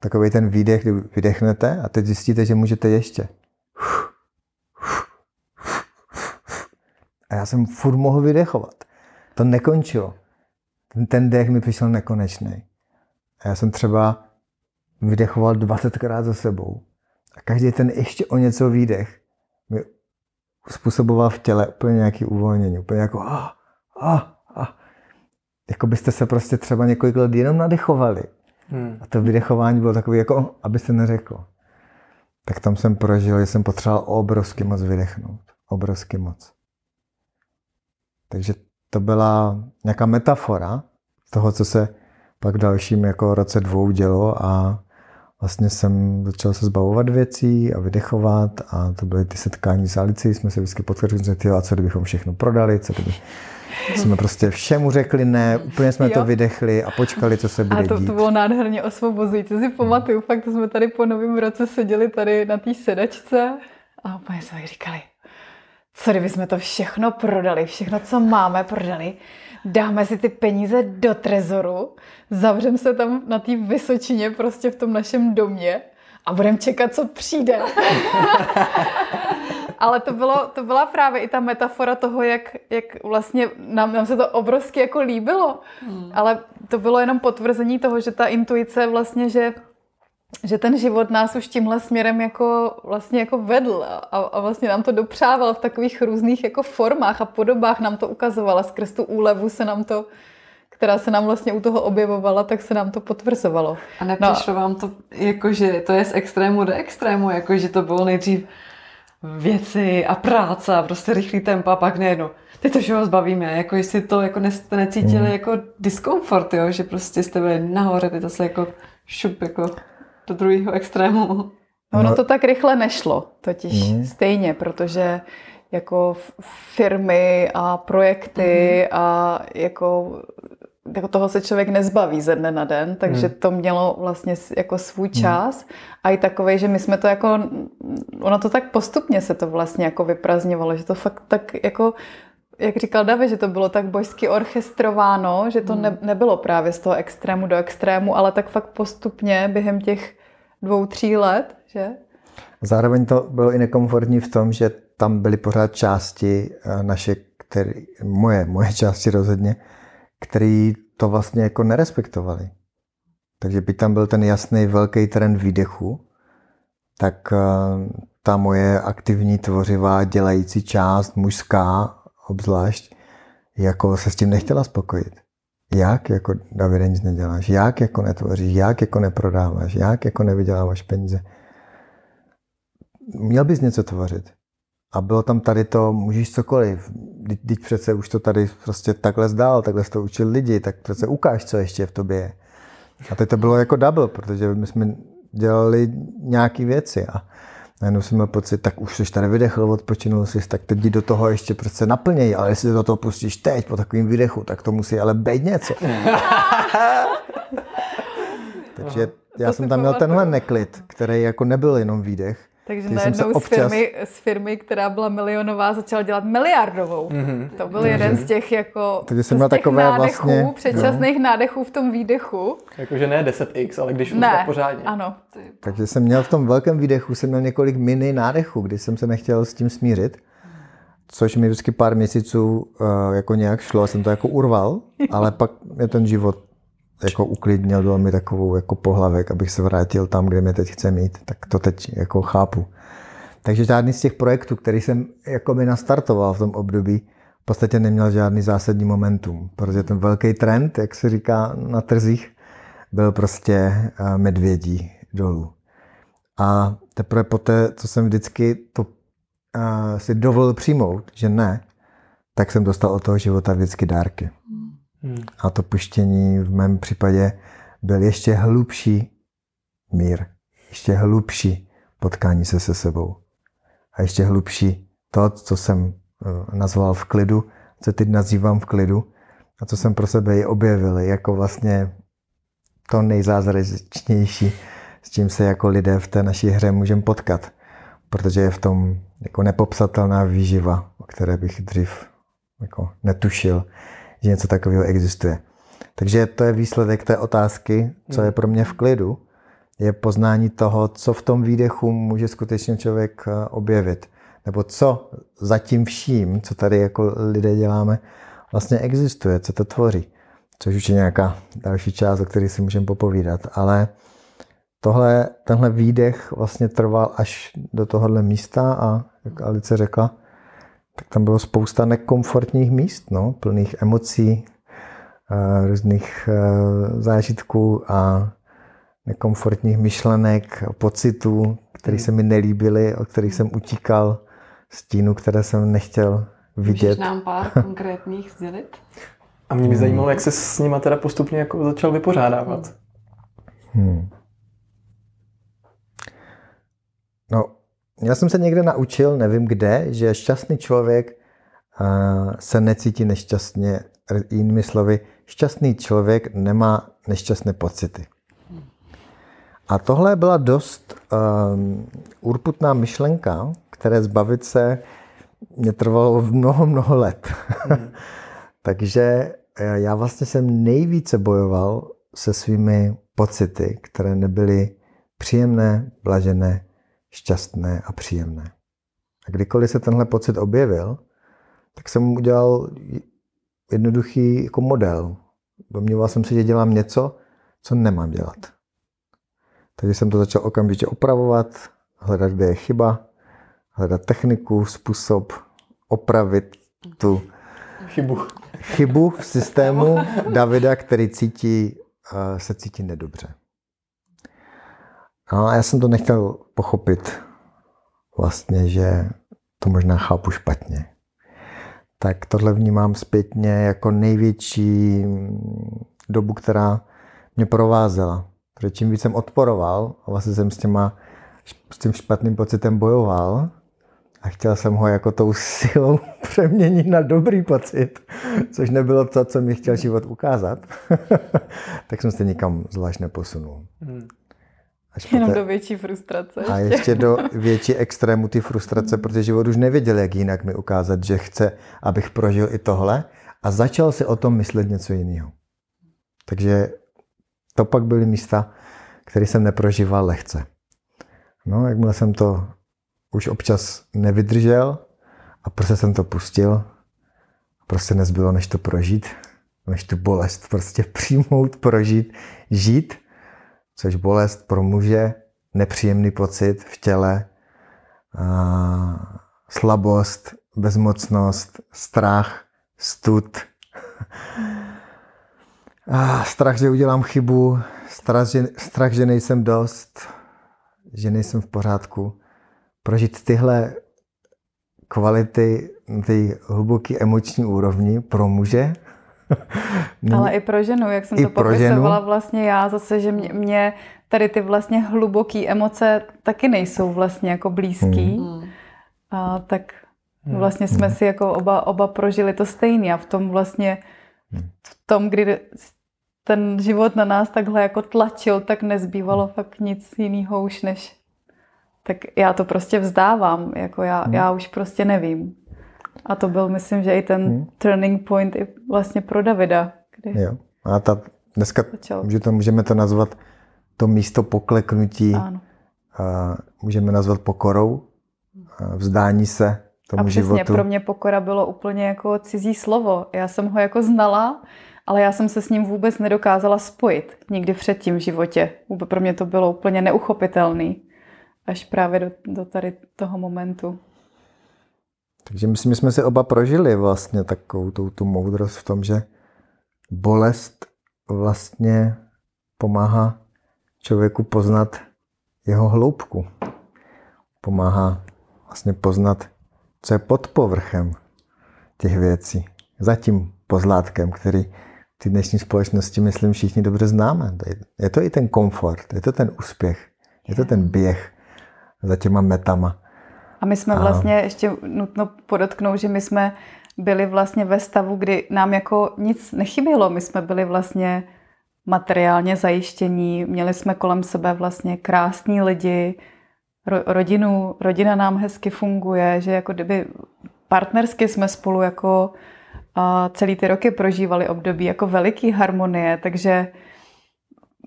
Speaker 5: Takový ten výdech, kdy vydechnete a teď zjistíte, že můžete ještě. A já jsem furt mohl vydechovat. To nekončilo. Ten dech mi přišel nekonečný. A já jsem třeba vydechoval 20krát za sebou. A každý ten ještě o něco výdech mi způsoboval v těle úplně nějaký uvolnění. Úplně jako ah, ah, ah. Jako byste se prostě třeba několik let jenom nadechovali. Hmm. A to vydechování bylo takové jako, abyste neřekl. Tak tam jsem prožil, že jsem potřeboval obrovsky moc vydechnout. Obrovsky moc. Takže to byla nějaká metafora toho, co se pak v dalším jako roce dvou dělo a vlastně jsem začal se zbavovat věcí a vydechovat a to byly ty setkání s Alicí, jsme se vždycky potvrdili, že a co kdybychom všechno prodali, co kdyby jsme *laughs* prostě všemu řekli ne, úplně jsme jo. to vydechli a počkali, co se bude
Speaker 4: a to,
Speaker 5: dít.
Speaker 4: to bylo nádherně osvobozující. Si pamatuju, fakt jsme tady po novém roce seděli tady na té sedačce a úplně jsme říkali, co kdyby jsme to všechno prodali, všechno, co máme, prodali, dáme si ty peníze do trezoru, zavřeme se tam na té Vysočině, prostě v tom našem domě a budeme čekat, co přijde. *laughs* Ale to, bylo, to byla právě i ta metafora toho, jak, jak vlastně nám, nám se to obrovsky jako líbilo. Hmm. Ale to bylo jenom potvrzení toho, že ta intuice vlastně, že že ten život nás už tímhle směrem jako vlastně jako vedl a, a vlastně nám to dopřával v takových různých jako formách a podobách nám to ukazovala. Skrz tu úlevu se nám to, která se nám vlastně u toho objevovala, tak se nám to potvrzovalo.
Speaker 3: A nepřišlo no. vám to, jako že to je z extrému do extrému, jako že to bylo nejdřív věci a práce a prostě rychlý tempo a pak nejedno. Teď to všeho zbavíme, jako jestli to jako jste necítili mm. jako diskomfort, jo? že prostě jste byli nahoře, teď zase jako šup, jako do druhého extrému.
Speaker 4: No, ono to tak rychle nešlo, totiž mm. stejně, protože jako firmy a projekty mm. a jako jako toho se člověk nezbaví ze dne na den, takže hmm. to mělo vlastně jako svůj čas hmm. a i takový, že my jsme to jako, ono to tak postupně se to vlastně jako vyprazňovalo, že to fakt tak jako jak říkal David, že to bylo tak božsky orchestrováno, že to hmm. ne, nebylo právě z toho extrému do extrému, ale tak fakt postupně během těch dvou, tří let, že?
Speaker 5: Zároveň to bylo i nekomfortní v tom, že tam byly pořád části eh, naše, které, moje, moje části rozhodně, které to vlastně jako nerespektovali. Takže by tam byl ten jasný velký trend výdechu, tak eh, ta moje aktivní tvořivá dělající část, mužská obzvlášť, jako se s tím nechtěla spokojit. Jak jako Davide nic neděláš? Jak jako netvoříš? Jak jako neprodáváš? Jak jako nevyděláváš peníze? Měl bys něco tvořit. A bylo tam tady to, můžeš cokoliv. Teď přece už to tady prostě takhle zdál, takhle to učil lidi, tak přece ukáž, co ještě v tobě je. A teď to bylo jako double, protože my jsme dělali nějaké věci a najednou jsem měl pocit, tak už jsi tady vydechl, odpočinul jsi, tak teď do toho ještě prostě naplněj, ale jestli do toho pustíš teď po takovém výdechu, tak to musí ale být něco. *laughs* Takže já jsem tam měl tenhle neklid, který jako nebyl jenom výdech,
Speaker 4: takže najednou občas... z, firmy, z firmy, která byla milionová, začal dělat miliardovou. Mm-hmm. To byl mm-hmm. jeden z těch jako
Speaker 5: Takže jsem měl takové nádechů, vlastně,
Speaker 4: předčasných no. nádechů v tom výdechu.
Speaker 2: Jakože ne 10x, ale když už ne, tak pořádně.
Speaker 4: Ano.
Speaker 5: Takže jsem měl v tom velkém výdechu jsem měl několik mini nádechů, kdy jsem se nechtěl s tím smířit. Což mi vždycky pár měsíců uh, jako nějak šlo, jsem to jako urval, ale pak mě ten život jako uklidnil, dal mi takovou jako pohlavek, abych se vrátil tam, kde mě teď chce mít, tak to teď jako chápu. Takže žádný z těch projektů, který jsem jako by nastartoval v tom období, v podstatě neměl žádný zásadní momentum, protože ten velký trend, jak se říká na trzích, byl prostě eh, medvědí dolů. A teprve poté, co jsem vždycky to uh, si dovolil přijmout, že ne, tak jsem dostal od toho života vždycky dárky. Hmm. A to puštění v mém případě byl ještě hlubší mír, ještě hlubší potkání se se sebou a ještě hlubší to, co jsem eh, nazval v klidu, co teď nazývám v klidu a co jsem pro sebe i objevil jako vlastně to nejzázračnější, s čím se jako lidé v té naší hře můžeme potkat, protože je v tom jako nepopsatelná výživa, o které bych dřív jako netušil, že něco takového existuje. Takže to je výsledek té otázky, co je pro mě v klidu, je poznání toho, co v tom výdechu může skutečně člověk eh, objevit. Nebo co za tím vším, co tady jako lidé děláme, vlastně existuje, co to tvoří. Což už je nějaká další část, o které si můžeme popovídat. Ale tohle, tenhle výdech vlastně trval až do tohohle místa a jak Alice řekla, tak tam bylo spousta nekomfortních míst, no, plných emocí, eh, různých eh, zážitků a nekomfortních myšlenek, pocitů, které se mi nelíbily, od kterých jsem utíkal, stínu, které jsem nechtěl vidět. Můžeš
Speaker 3: nám pár *laughs* konkrétních sdělit?
Speaker 2: A mě by zajímalo, jak se s nima teda postupně jako začal vypořádávat. Hmm.
Speaker 5: No, já jsem se někde naučil, nevím kde, že šťastný člověk uh, se necítí nešťastně. Jinými slovy, šťastný člověk nemá nešťastné pocity. A tohle byla dost um, urputná myšlenka, které zbavit se mě trvalo mnoho, mnoho let. Mm. *laughs* Takže eh, já vlastně jsem nejvíce bojoval se svými pocity, které nebyly příjemné, blažené, šťastné a příjemné. A kdykoliv se tenhle pocit objevil, tak jsem udělal jednoduchý jako model. Domníval jsem se, že dělám něco, co nemám dělat. Takže jsem to začal okamžitě opravovat, hledat, kde je chyba, hledat techniku, způsob opravit tu
Speaker 2: chybu,
Speaker 5: chybu v systému Davida, který cítí, eh, se cítí nedobře. No a já jsem to nechtěl pochopit vlastně, že to možná chápu špatně. Tak tohle vnímám zpětně jako největší dobu, která mě provázela. Protože čím víc jsem odporoval a vlastně jsem s, těma, s tím špatným pocitem bojoval a chtěl jsem ho jako tou silou *laughs* přeměnit na dobrý pocit, což nebylo to, co mi chtěl život ukázat, *laughs* tak jsem se nikam zvlášť neposunul. Hmm.
Speaker 4: Až Jenom poté... do větší frustrace.
Speaker 5: A ještě do *laughs* větší extrému ty frustrace, protože život už nevěděl, jak jinak mi ukázat, že chce, abych prožil i tohle a začal si o tom myslet něco jiného. Takže to pak byly místa, které jsem neprožíval lehce. No, jakmile jsem to už občas nevydržel a prostě jsem to pustil, prostě nezbylo, než to prožít, než tu bolest prostě *laughs* přijmout, prožít, žít, což bolest pro muže, nepříjemný pocit v těle, slabost, bezmocnost, strach, stud, strach, že udělám chybu, strach že, strach, že nejsem dost, že nejsem v pořádku. Prožít tyhle kvality té hluboké emoční úrovni pro muže.
Speaker 4: Ale i pro ženu, jak jsem I to popisovala vlastně já zase, že mě, mě tady ty vlastně hluboké emoce taky nejsou vlastně jako blízký. Hmm. A tak hmm. vlastně jsme hmm. si jako oba, oba prožili to stejné a v tom vlastně hmm. v tom, kdy ten život na nás takhle jako tlačil, tak nezbývalo fakt nic jiného už než tak já to prostě vzdávám, jako já, hmm. já už prostě nevím. A to byl, myslím, že i ten hmm. turning point i vlastně pro Davida. Kdy
Speaker 5: jo. A ta, dneska že to, můžeme to nazvat to místo pokleknutí, ano. A můžeme nazvat pokorou, a vzdání se tomu
Speaker 4: a přesně,
Speaker 5: životu.
Speaker 4: pro mě pokora bylo úplně jako cizí slovo. Já jsem ho jako znala, ale já jsem se s ním vůbec nedokázala spojit nikdy předtím v životě. Pro mě to bylo úplně neuchopitelný, až právě do, do tady toho momentu.
Speaker 5: Takže myslím, že jsme si oba prožili vlastně takovou tu, tu moudrost v tom, že bolest vlastně pomáhá člověku poznat jeho hloubku. Pomáhá vlastně poznat, co je pod povrchem těch věcí. Za tím pozlátkem, který v té dnešní společnosti, myslím, všichni dobře známe. Je to i ten komfort, je to ten úspěch, je to ten běh za těma metama.
Speaker 4: A my jsme a... vlastně, ještě nutno podotknout, že my jsme byli vlastně ve stavu, kdy nám jako nic nechybělo. My jsme byli vlastně materiálně zajištění, měli jsme kolem sebe vlastně krásní lidi, ro, rodinu, rodina nám hezky funguje, že jako kdyby partnersky jsme spolu jako a celý ty roky prožívali období jako veliký harmonie, takže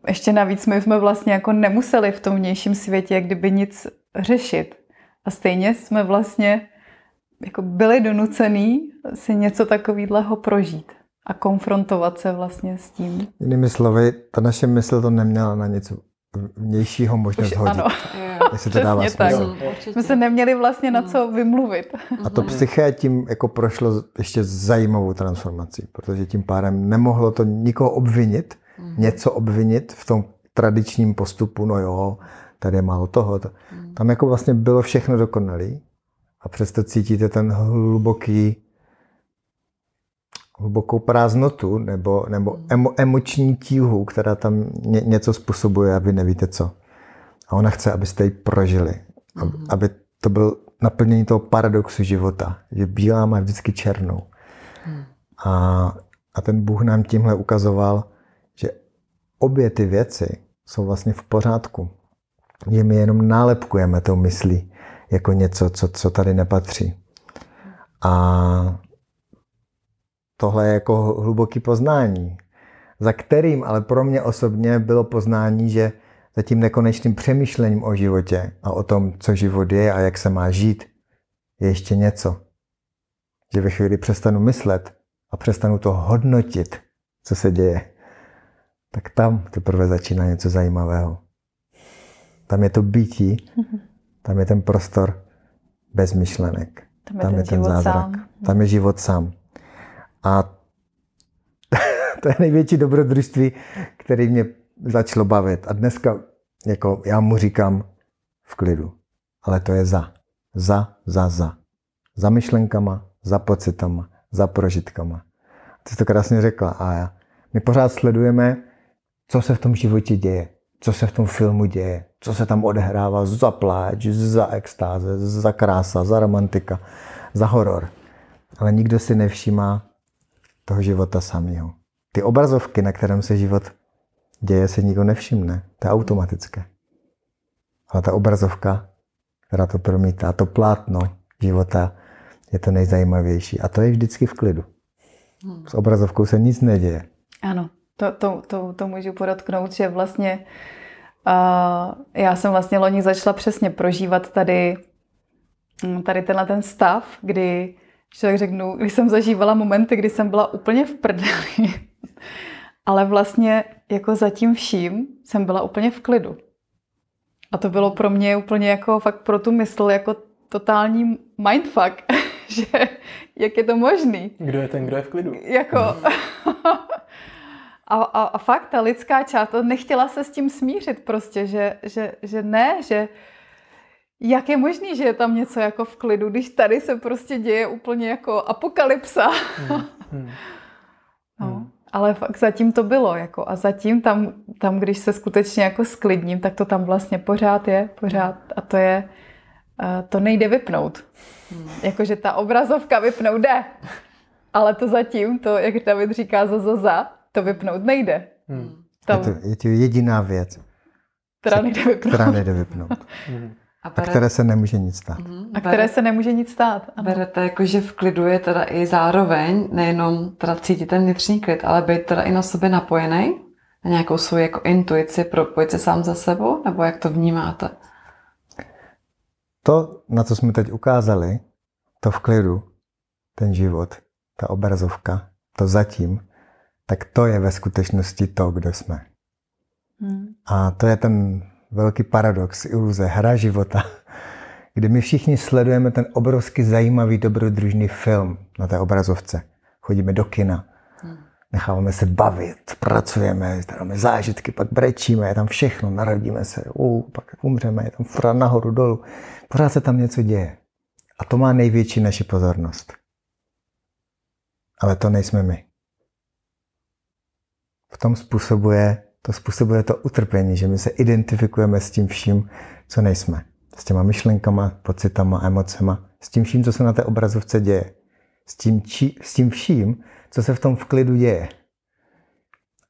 Speaker 4: ještě navíc my jsme vlastně jako nemuseli v tom vnějším světě kdyby nic řešit. A stejně jsme vlastně jako byli donucený si něco takového prožít a konfrontovat se vlastně s tím.
Speaker 5: Jinými slovy, ta naše mysl to neměla na něco vnějšího možnost Už, hodit. Ano.
Speaker 4: Jestli to dává tak. My se neměli vlastně na co vymluvit.
Speaker 5: A to psyché tím jako prošlo ještě zajímavou transformací, protože tím pádem nemohlo to nikoho obvinit, mm. něco obvinit v tom tradičním postupu, no jo, tady je málo toho. To. Mm. Tam jako vlastně bylo všechno dokonalé a přesto cítíte ten hluboký hlubokou prázdnotu nebo, nebo hmm. emo, emoční tíhu, která tam ně, něco způsobuje a vy nevíte co. A ona chce, abyste ji prožili. Mm. Aby to byl naplnění toho paradoxu života, že bílá má vždycky černou. Mm. A, a ten Bůh nám tímhle ukazoval, že obě ty věci jsou vlastně v pořádku. Že my jenom nálepkujeme tou myslí jako něco, co, co tady nepatří. A tohle je jako hluboký poznání, za kterým ale pro mě osobně bylo poznání, že za tím nekonečným přemýšlením o životě a o tom, co život je a jak se má žít, je ještě něco. Že ve chvíli přestanu myslet a přestanu to hodnotit, co se děje, tak tam teprve začíná něco zajímavého. Tam je to bytí, tam je ten prostor bez myšlenek.
Speaker 4: Tam je tam ten, je ten zázrak. Sám.
Speaker 5: Tam je život sám. A *laughs* to je největší dobrodružství, který mě začalo bavit. A dneska jako já mu říkám v klidu, ale to je za. Za, za, za. Za myšlenkama, za pocitama, za prožitkama. Ty jsi to krásně řekla. A já, my pořád sledujeme, co se v tom životě děje, co se v tom filmu děje, co se tam odehrává za pláč, za extáze, za krása, za romantika, za horor. Ale nikdo si nevšímá toho života samého. Ty obrazovky, na kterém se život děje, se nikdo nevšimne. To je automatické. Ale ta obrazovka, která to promítá, to plátno života, je to nejzajímavější. A to je vždycky v klidu. Hmm. S obrazovkou se nic neděje.
Speaker 4: Ano, to, to, to, to můžu podotknout, že vlastně uh, já jsem vlastně loni začala přesně prožívat tady, hm, tady tenhle ten stav, kdy že tak řeknu, když jsem zažívala momenty, kdy jsem byla úplně v prdeli, *laughs* ale vlastně jako zatím vším jsem byla úplně v klidu. A to bylo pro mě úplně jako fakt pro tu mysl jako totální mindfuck, *laughs* že jak je to možný.
Speaker 2: Kdo je ten, kdo je v klidu?
Speaker 4: Jako... *laughs* a, a, a fakt ta lidská část nechtěla se s tím smířit prostě, že, že, že ne, že jak je možný, že je tam něco jako v klidu, když tady se prostě děje úplně jako apokalypsa. Hmm. Hmm. no, hmm. ale fakt zatím to bylo. Jako, a zatím tam, tam, když se skutečně jako sklidním, tak to tam vlastně pořád je, pořád. A to je, uh, to nejde vypnout. Hmm. Jakože ta obrazovka vypnout jde. Ale to zatím, to, jak David říká, za, za, za to vypnout nejde. Hmm.
Speaker 5: Tam, je, to, je to jediná věc,
Speaker 4: která nejde vypnout.
Speaker 5: Která nejde vypnout. *laughs* hmm. A, bere... a které se nemůže nic stát. Mm-hmm.
Speaker 4: A které se nemůže nic stát.
Speaker 3: Ano. Berete jako, že v klidu je teda i zároveň nejenom teda cítit ten vnitřní klid, ale být teda i na sobě napojený, na nějakou svou jako intuici, propojit se sám za sebou, nebo jak to vnímáte?
Speaker 5: To, na co jsme teď ukázali, to v klidu, ten život, ta obrazovka, to zatím, tak to je ve skutečnosti to, kdo jsme. Hmm. A to je ten velký paradox, iluze, hra života, *laughs* kdy my všichni sledujeme ten obrovský zajímavý dobrodružný film na té obrazovce. Chodíme do kina, necháváme se bavit, pracujeme, máme zážitky, pak brečíme, je tam všechno, narodíme se, uh, pak umřeme, je tam furt nahoru, dolů. Pořád se tam něco děje. A to má největší naši pozornost. Ale to nejsme my. Tom způsobuje, to způsobuje to utrpení, že my se identifikujeme s tím vším, co nejsme. S těma myšlenkama, pocitama, emocema, s tím vším, co se na té obrazovce děje. S tím, či, s tím vším, co se v tom vklidu děje.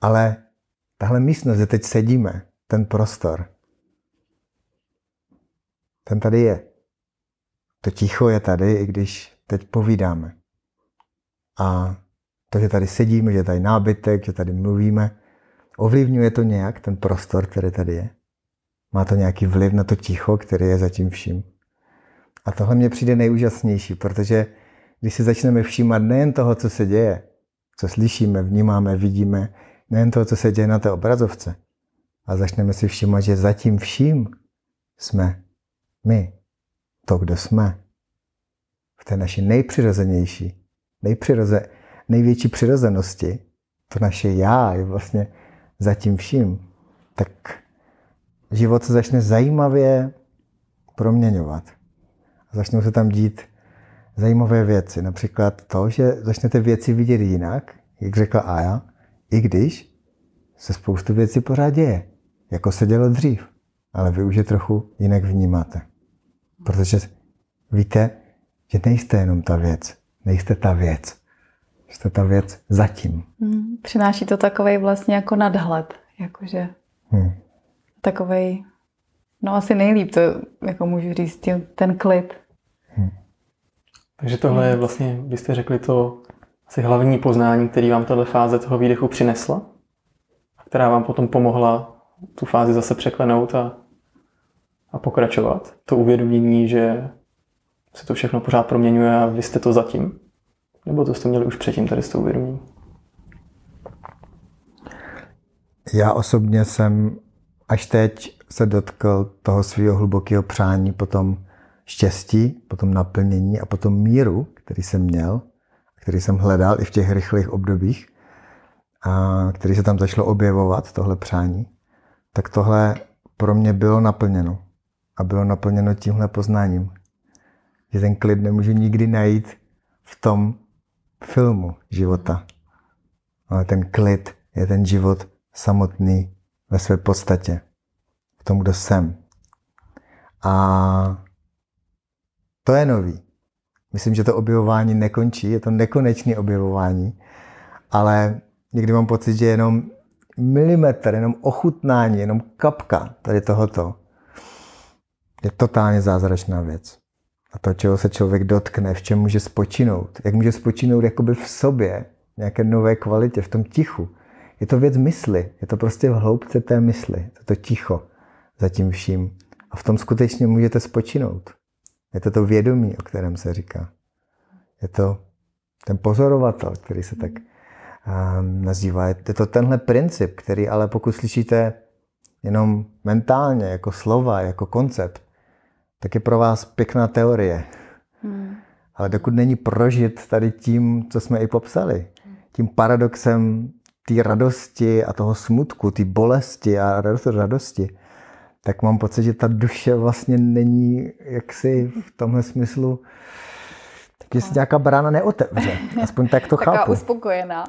Speaker 5: Ale tahle místnost, kde teď sedíme, ten prostor, ten tady je. To ticho je tady, i když teď povídáme. A to, že tady sedíme, že je tady nábytek, že tady mluvíme, ovlivňuje to nějak ten prostor, který tady je? Má to nějaký vliv na to ticho, které je zatím vším? A tohle mě přijde nejúžasnější, protože když si začneme všímat nejen toho, co se děje, co slyšíme, vnímáme, vidíme, nejen toho, co se děje na té obrazovce, a začneme si všímat, že zatím vším jsme my, to, kdo jsme, v té naší nejpřirozenější, nejpřiroze, největší přirozenosti, to naše já je vlastně zatím vším, tak život se začne zajímavě proměňovat. Začnou se tam dít zajímavé věci. Například to, že začnete věci vidět jinak, jak řekla Aja, i když se spoustu věcí pořád děje, jako se dělo dřív. Ale vy už je trochu jinak vnímáte. Protože víte, že nejste jenom ta věc. Nejste ta věc. Jste ta věc zatím.
Speaker 4: Hmm, přináší to takový vlastně jako nadhled. Jakože hmm. takovej, no asi nejlíp to, jako můžu říct, ten klid. Hmm.
Speaker 2: Takže tohle je vlastně, byste řekli, to asi hlavní poznání, který vám tahle fáze toho výdechu přinesla, která vám potom pomohla tu fázi zase překlenout a, a pokračovat. To uvědomění, že se to všechno pořád proměňuje a vy jste to zatím. Nebo to jste měli už předtím tady s tou uvědomění?
Speaker 5: Já osobně jsem až teď se dotkl toho svého hlubokého přání, potom štěstí, potom naplnění a potom míru, který jsem měl, který jsem hledal i v těch rychlých obdobích, a který se tam začalo objevovat, tohle přání, tak tohle pro mě bylo naplněno. A bylo naplněno tímhle poznáním. Že ten klid nemůžu nikdy najít v tom filmu života. Ale ten klid je ten život samotný ve své podstatě. V tom, kdo jsem. A to je nový. Myslím, že to objevování nekončí, je to nekonečné objevování, ale někdy mám pocit, že jenom milimetr, jenom ochutnání, jenom kapka tady tohoto je totálně zázračná věc. A to, čeho se člověk dotkne, v čem může spočinout, jak může spočinout jakoby v sobě, nějaké nové kvalitě, v tom tichu. Je to věc mysli, je to prostě v hloubce té mysli, to, to ticho za tím vším. A v tom skutečně můžete spočinout. Je to to vědomí, o kterém se říká. Je to ten pozorovatel, který se tak nazývá. Je to tenhle princip, který ale pokud slyšíte jenom mentálně, jako slova, jako koncept, tak je pro vás pěkná teorie. Hmm. Ale dokud není prožit tady tím, co jsme i popsali, tím paradoxem té radosti a toho smutku, té bolesti a radosti, tak mám pocit, že ta duše vlastně není jaksi v tomhle smyslu že se nějaká brána neotevře. Aspoň tak to
Speaker 4: Taká
Speaker 5: chápu.
Speaker 4: uspokojená.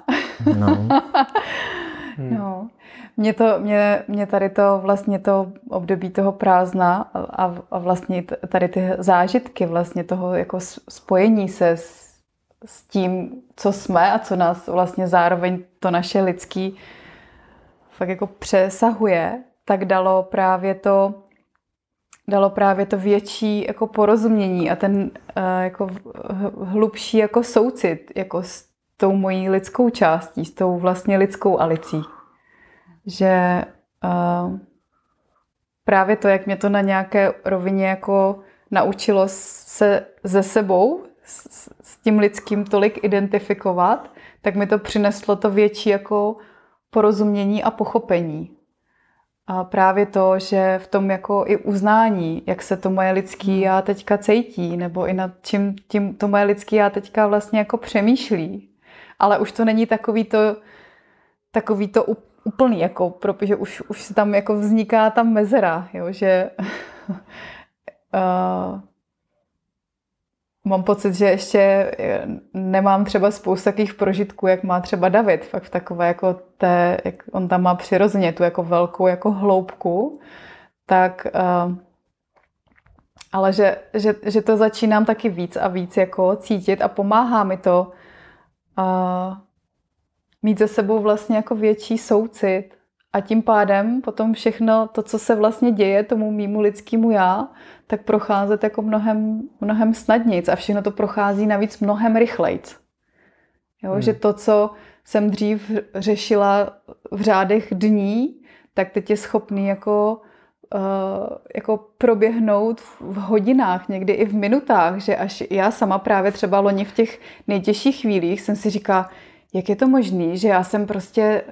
Speaker 4: No. *laughs* no. Mě, to, mě, mě tady to vlastně to období toho prázdna a, a vlastně tady ty zážitky vlastně toho jako spojení se s, s tím, co jsme a co nás vlastně zároveň to naše lidský fakt jako přesahuje, tak dalo právě to dalo právě to větší jako porozumění a ten uh, jako hlubší jako soucit jako s tou mojí lidskou částí, s tou vlastně lidskou alicí. Že uh, právě to, jak mě to na nějaké rovině jako naučilo se ze sebou, s, s tím lidským tolik identifikovat, tak mi to přineslo to větší jako porozumění a pochopení. A právě to, že v tom jako i uznání, jak se to moje lidský já teďka cítí, nebo i nad čím tím to moje lidský já teďka vlastně jako přemýšlí. Ale už to není takový to, takový to úplný, jako, protože už, už se tam jako vzniká tam mezera, jo, že uh, *laughs* mám pocit, že ještě eh, nemám třeba spoustu takových prožitků, jak má třeba David, fakt v takové jako té, jak on tam má přirozeně tu jako velkou jako hloubku, tak uh, ale že, že, že to začínám taky víc a víc jako cítit a pomáhá mi to uh, mít ze sebou vlastně jako větší soucit a tím pádem potom všechno to, co se vlastně děje tomu mýmu lidskému já, tak procházet jako mnohem, mnohem snadnějc a všechno to prochází navíc mnohem rychlejc. Jo, hmm. Že to, co jsem dřív řešila v řádech dní, tak teď je schopný jako, jako proběhnout v hodinách, někdy i v minutách, že až já sama právě třeba loni v těch nejtěžších chvílích jsem si říkala, jak je to možné, že já jsem prostě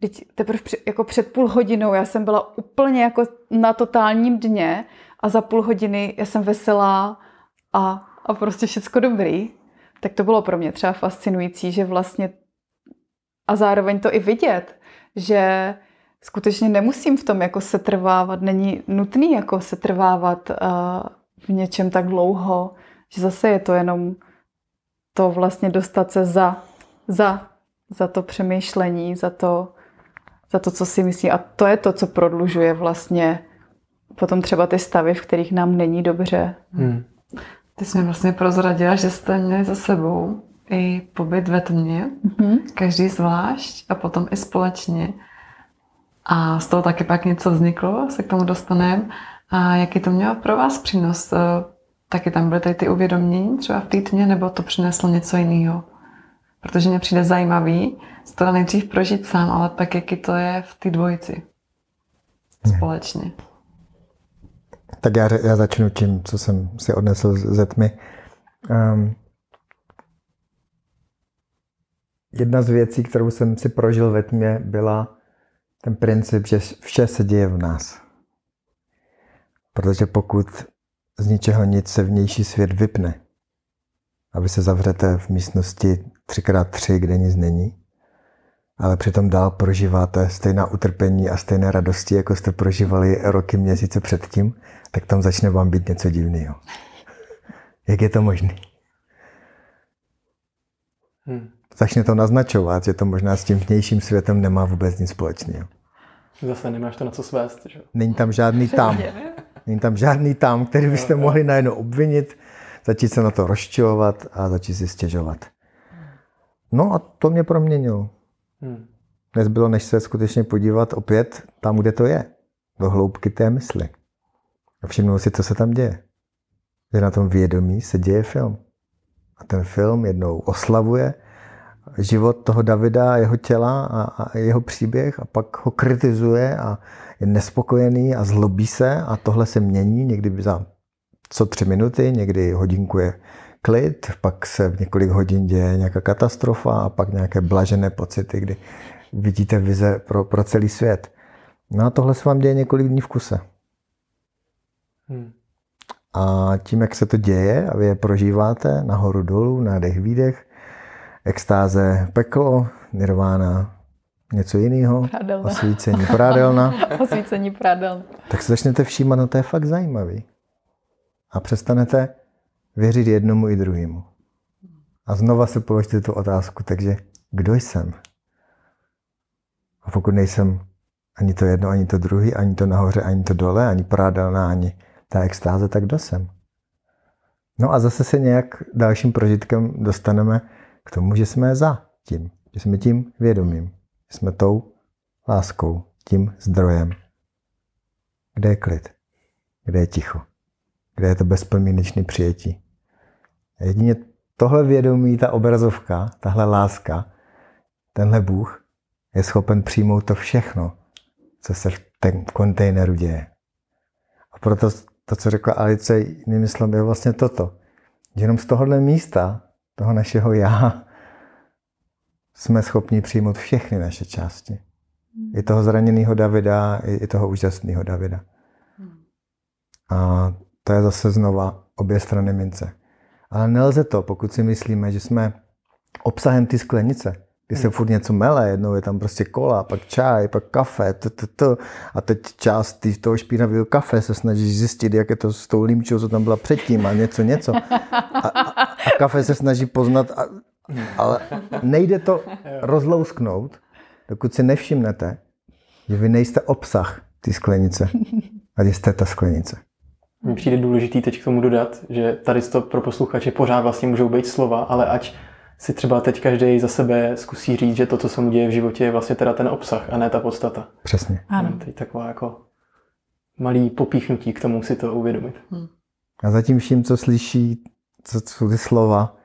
Speaker 4: teď teprve jako před půl hodinou já jsem byla úplně jako na totálním dně a za půl hodiny já jsem veselá a, a prostě všecko dobrý. Tak to bylo pro mě třeba fascinující, že vlastně a zároveň to i vidět, že skutečně nemusím v tom jako setrvávat, není nutný jako setrvávat uh, v něčem tak dlouho, že zase je to jenom to vlastně dostat se za, za, za to přemýšlení, za to, za to, co si myslí. A to je to, co prodlužuje vlastně potom třeba ty stavy, v kterých nám není dobře. Hmm.
Speaker 3: Ty jsi mi vlastně prozradila, že jste měli za sebou i pobyt ve tmě, mm-hmm. každý zvlášť a potom i společně. A z toho taky pak něco vzniklo, se k tomu dostaneme. A jaký to mělo pro vás přínos? Eh, taky tam byly tady ty uvědomění třeba v tmě, nebo to přineslo něco jiného? Protože mě přijde zajímavý to nejdřív prožít sám, ale pak jaký to je v té dvojici společně.
Speaker 5: Tak já, já začnu tím, co jsem si odnesl ze tmy. Um, jedna z věcí, kterou jsem si prožil ve tmě, byla ten princip, že vše se děje v nás. Protože pokud z ničeho nic se vnější svět vypne, a vy se zavřete v místnosti 3x3, kde nic není, ale přitom dál prožíváte stejná utrpení a stejné radosti, jako jste prožívali roky, měsíce předtím, tak tam začne vám být něco divného. *laughs* Jak je to možné? Hmm. Začne to naznačovat, že to možná s tím vnějším světem nemá vůbec nic společného.
Speaker 2: Zase nemáš to na co svést, že?
Speaker 5: Není tam žádný tam. Není tam žádný tam, který byste mohli najednou obvinit, začít se na to rozčilovat a začít si stěžovat. No a to mě proměnilo. Hmm. Nezbylo, než se skutečně podívat opět tam, kde to je. Do hloubky té mysli. A všimnout si, co se tam děje. Že na tom vědomí se děje film. A ten film jednou oslavuje život toho Davida, jeho těla a, a jeho příběh a pak ho kritizuje a je nespokojený a zlobí se a tohle se mění někdy za co tři minuty, někdy hodinku je klid, pak se v několik hodin děje nějaká katastrofa a pak nějaké blažené pocity, kdy vidíte vize pro, pro celý svět. No a tohle se vám děje několik dní v kuse. Hmm. A tím, jak se to děje a vy je prožíváte nahoru dolů, nádech, výdech, extáze peklo, nirvána něco jiného,
Speaker 4: prádelna.
Speaker 5: osvícení prádelna. *laughs*
Speaker 4: osvícení prádelna.
Speaker 5: Tak se začnete všímat, no to je fakt zajímavý. A přestanete věřit jednomu i druhému. A znova se položte tu otázku, takže kdo jsem? A pokud nejsem ani to jedno, ani to druhý, ani to nahoře, ani to dole, ani prádelná, ani ta extáze, tak kdo jsem? No a zase se nějak dalším prožitkem dostaneme k tomu, že jsme za tím, že jsme tím vědomím, že jsme tou láskou, tím zdrojem. Kde je klid? Kde je ticho? Kde je to bezpodmínečné přijetí? Jedině tohle vědomí, ta obrazovka, tahle láska, tenhle Bůh je schopen přijmout to všechno, co se v tom kontejneru děje. A proto to, co řekla Alice, jinými slovy, je vlastně toto. Že jenom z tohohle místa, toho našeho já, jsme schopni přijmout všechny naše části. I toho zraněného Davida, i toho úžasného Davida. A to je zase znova obě strany mince. Ale nelze to, pokud si myslíme, že jsme obsahem ty sklenice, kdy se furt něco mele, jednou je tam prostě kola, pak čaj, pak kafe, t, t, t, a teď část toho špinavého kafe se snažíš zjistit, jak je to s tou límčou, co tam byla předtím a něco, něco. A, a, kafe se snaží poznat, a, ale nejde to rozlousknout, dokud si nevšimnete, že vy nejste obsah té sklenice, a jste ta sklenice.
Speaker 2: Mně přijde důležitý teď k tomu dodat, že tady to pro posluchače pořád vlastně můžou být slova, ale ať si třeba teď každý za sebe zkusí říct, že to, co se mu děje v životě, je vlastně teda ten obsah a ne ta podstata.
Speaker 5: Přesně.
Speaker 4: Ano.
Speaker 2: Teď taková jako malý popíchnutí k tomu si to uvědomit.
Speaker 5: A zatím vším, co slyší, co jsou ty slova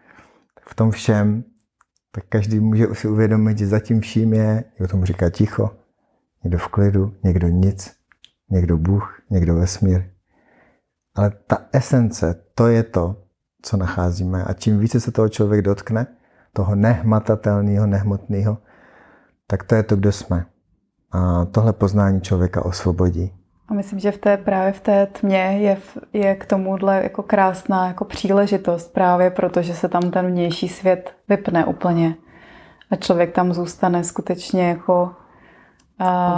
Speaker 5: v tom všem, tak každý může si uvědomit, že zatím vším je, někdo tomu říká ticho, někdo v klidu, někdo nic, někdo Bůh, někdo vesmír. Ale ta esence, to je to, co nacházíme. A čím více se toho člověk dotkne, toho nehmatatelného, nehmotného, tak to je to, kdo jsme. A tohle poznání člověka osvobodí.
Speaker 4: A myslím, že v té, právě v té tmě je, je k tomuhle jako krásná jako příležitost, právě protože se tam ten vnější svět vypne úplně. A člověk tam zůstane skutečně jako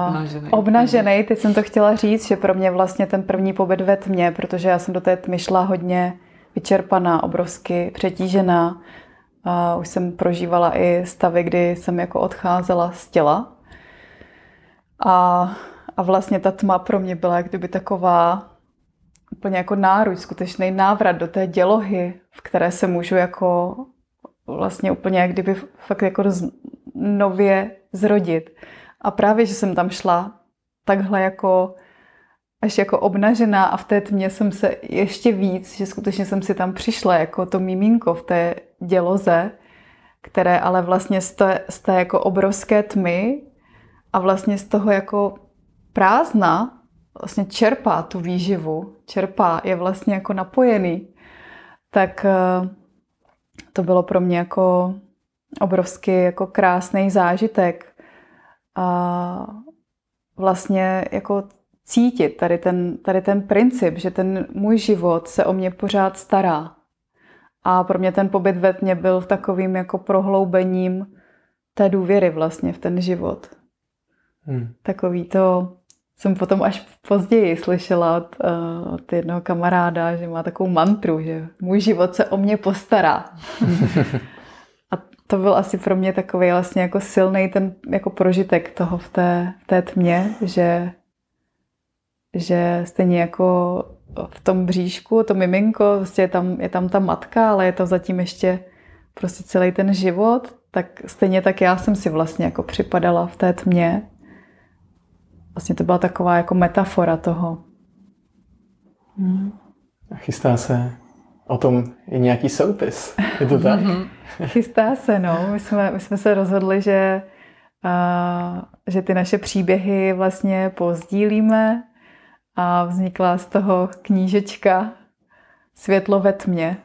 Speaker 3: Obnažený.
Speaker 4: obnažený. Teď jsem to chtěla říct, že pro mě vlastně ten první pobyt ve tmě, protože já jsem do té tmy šla hodně vyčerpaná, obrovsky přetížená. A už jsem prožívala i stavy, kdy jsem jako odcházela z těla. A, a vlastně ta tma pro mě byla jak kdyby taková úplně jako náruč, skutečný návrat do té dělohy, v které se můžu jako vlastně úplně jak kdyby fakt jako nově zrodit. A právě, že jsem tam šla takhle jako až jako obnažená a v té tmě jsem se ještě víc, že skutečně jsem si tam přišla jako to miminko v té děloze, které ale vlastně z té, z té jako obrovské tmy a vlastně z toho jako prázdna vlastně čerpá tu výživu, čerpá, je vlastně jako napojený, tak eh, to bylo pro mě jako obrovský jako krásný zážitek. A vlastně jako cítit tady ten, tady ten princip, že ten můj život se o mě pořád stará. A pro mě ten pobyt ve tmě byl takovým jako prohloubením té důvěry vlastně v ten život.
Speaker 2: Hmm.
Speaker 4: Takový to jsem potom až později slyšela od, uh, od jednoho kamaráda, že má takovou mantru, že můj život se o mě postará. *laughs* A to byl asi pro mě takový vlastně jako silný ten jako prožitek toho v té, v té tmě, že, že stejně jako v tom bříšku, to miminko, prostě je tam, je tam ta matka, ale je to zatím ještě prostě celý ten život, tak stejně tak já jsem si vlastně jako připadala v té tmě. Vlastně to byla taková jako metafora toho.
Speaker 2: A chystá se o tom i nějaký soupis. Je to tak? *laughs*
Speaker 4: Chystá se, no. My jsme, my jsme se rozhodli, že, a, že ty naše příběhy vlastně pozdílíme a vznikla z toho knížečka Světlo ve tmě,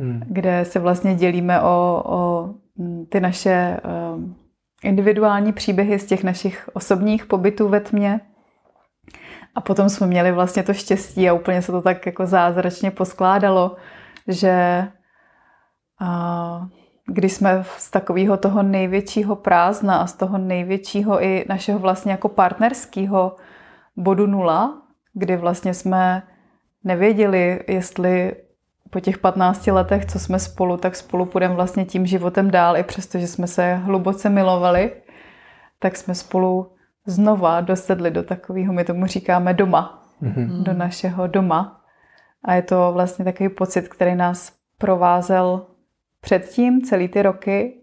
Speaker 2: Hmm.
Speaker 4: kde se vlastně dělíme o, o ty naše um, individuální příběhy z těch našich osobních pobytů ve tmě. A potom jsme měli vlastně to štěstí a úplně se to tak jako zázračně poskládalo, že a, když jsme z takového toho největšího prázdna a z toho největšího i našeho vlastně jako partnerského bodu nula, kdy vlastně jsme nevěděli, jestli po těch 15 letech, co jsme spolu, tak spolu půjdeme vlastně tím životem dál, i přesto, že jsme se hluboce milovali, tak jsme spolu znova dosedli do takového, my tomu říkáme doma,
Speaker 2: Mhm.
Speaker 4: do našeho doma. A je to vlastně takový pocit, který nás provázel předtím celý ty roky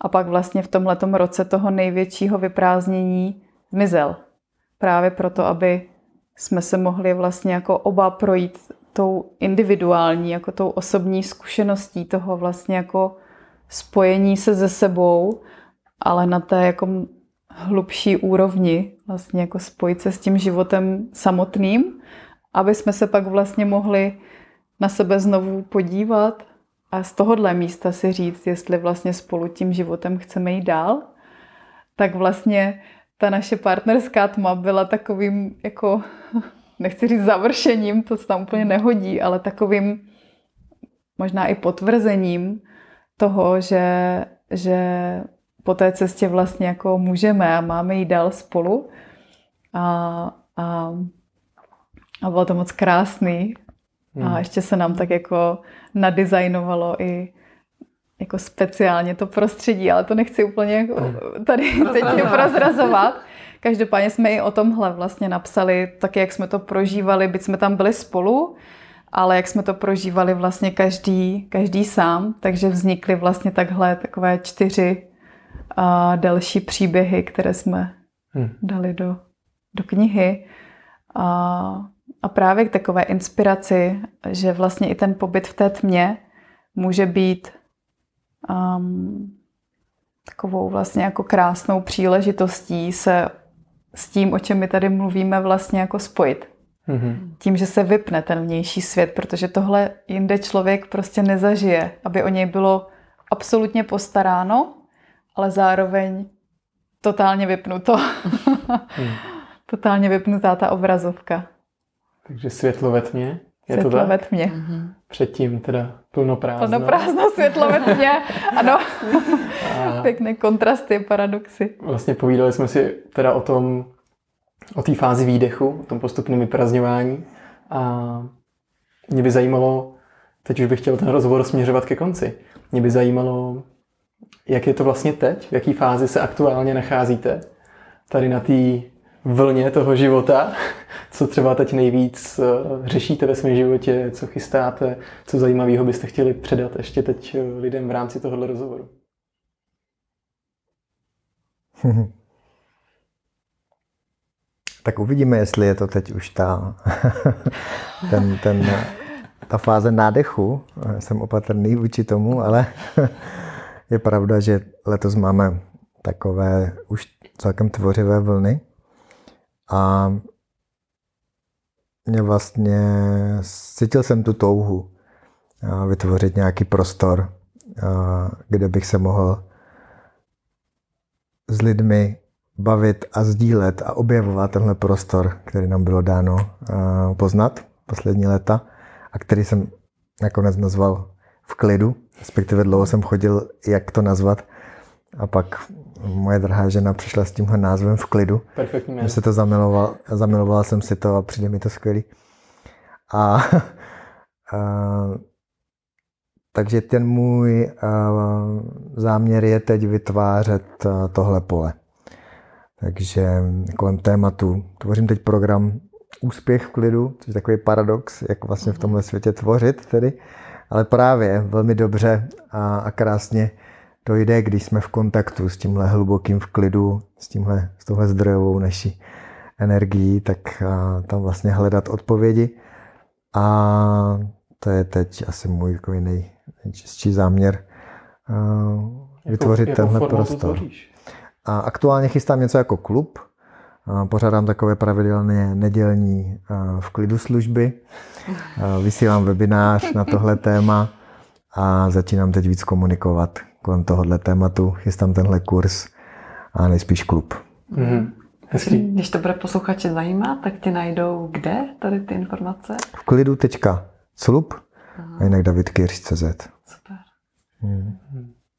Speaker 4: a pak vlastně v tomhletom roce toho největšího vyprázdnění zmizel. Právě proto, aby jsme se mohli vlastně jako oba projít tou individuální, jako tou osobní zkušeností toho vlastně jako spojení se ze sebou, ale na té jako hlubší úrovni, vlastně jako spojit se s tím životem samotným, aby jsme se pak vlastně mohli na sebe znovu podívat a z tohohle místa si říct, jestli vlastně spolu tím životem chceme jít dál, tak vlastně ta naše partnerská tma byla takovým jako, nechci říct završením, to se tam úplně nehodí, ale takovým možná i potvrzením toho, že, že po té cestě vlastně jako můžeme a máme jít dál spolu. A, a, a bylo to moc krásný. Hmm. A ještě se nám tak jako nadizajnovalo i jako speciálně to prostředí, ale to nechci úplně jako hmm. tady teď prozrazovat. Každopádně jsme i o tomhle vlastně napsali, tak jak jsme to prožívali, byť jsme tam byli spolu, ale jak jsme to prožívali vlastně každý, každý sám, takže vznikly vlastně takhle takové čtyři a delší příběhy, které jsme hmm. dali do, do knihy. A, a právě k takové inspiraci, že vlastně i ten pobyt v té tmě může být um, takovou vlastně jako krásnou příležitostí se s tím, o čem my tady mluvíme, vlastně jako spojit. Mm-hmm. Tím, že se vypne ten vnější svět, protože tohle jinde člověk prostě nezažije, aby o něj bylo absolutně postaráno, ale zároveň totálně vypnuto. mm. *laughs* Totálně vypnutá ta obrazovka.
Speaker 2: Takže světlo ve tmě?
Speaker 4: Je světlo ve tmě.
Speaker 2: Mm-hmm. Předtím teda plnoprázdno.
Speaker 4: Plnoprázdno světlo ve tmě, *laughs* ano. A Pěkné kontrasty, paradoxy.
Speaker 2: Vlastně povídali jsme si teda o tom, o té fázi výdechu, o tom postupném vyprazňování. A mě by zajímalo, teď už bych chtěl ten rozhovor směřovat ke konci, mě by zajímalo, jak je to vlastně teď, v jaké fázi se aktuálně nacházíte tady na té vlně toho života, *laughs* co třeba teď nejvíc eh, řešíte ve svém životě, co chystáte, co zajímavého byste chtěli předat ještě teď eh, lidem v rámci tohohle rozhovoru. *laughs*
Speaker 5: Tak uvidíme, jestli je to teď už ta, *laughs* ten, ten, ta fáze nádechu. Jsem opatrný vůči tomu, ale je pravda, že letos máme takové už celkem tvořivé vlny. A mě vlastně cítil jsem tu touhu vytvořit nějaký prostor, kde bych se mohl s lidmi bavit a sdílet a objevovat tenhle prostor, který nám bylo dáno poznat poslední léta a který jsem nakonec nazval v klidu, respektive dlouho jsem chodil, jak to nazvat. A pak moje drahá žena přišla s tímhle názvem v klidu.
Speaker 2: Perfektní
Speaker 5: Mě se to zamiloval, zamilovala jsem si to a přijde mi to skvělý. A, *laughs* a takže ten můj a, záměr je teď vytvářet tohle pole. Takže kolem tématu tvořím teď program Úspěch v klidu, což je takový paradox, jak vlastně v tomhle světě tvořit tedy. Ale právě velmi dobře a, a krásně to jde, když jsme v kontaktu s tímhle hlubokým v klidu, s, tímhle, s touhle zdrojovou naší energií, tak tam vlastně hledat odpovědi. A to je teď asi můj takový nej, nejčistší záměr a, vytvořit jako, tenhle jako prostor. A aktuálně chystám něco jako klub. Pořádám takové pravidelné nedělní v klidu služby. Vysílám webinář na tohle téma a začínám teď víc komunikovat kolem tohohle tématu. Chystám tenhle kurz a nejspíš klub. Mm-hmm.
Speaker 3: Hezký. Když to bude posluchače zajímat, tak tě najdou kde tady ty informace?
Speaker 5: V klidu.club a jinak davidkirš.cz Super.
Speaker 2: Hmm.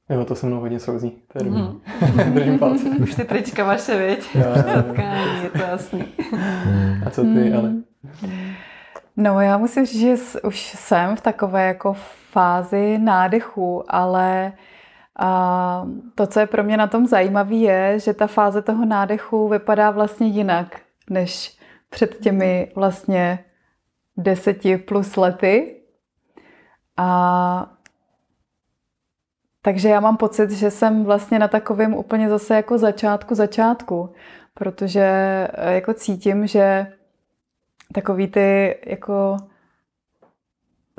Speaker 2: Jo, to se mnou hodně souzí. To je mm. *laughs* Držím palce. *laughs*
Speaker 3: Už ty trička vaše, viď? Setkání, je to jasný.
Speaker 2: A co ty, ale?
Speaker 4: No já musím říct, že už jsem v takové jako fázi nádechu, ale a to, co je pro mě na tom zajímavé, je, že ta fáze toho nádechu vypadá vlastně jinak, než před těmi vlastně deseti plus lety. A takže já mám pocit, že jsem vlastně na takovém úplně zase jako začátku začátku, protože eh, jako cítím, že takový ty jako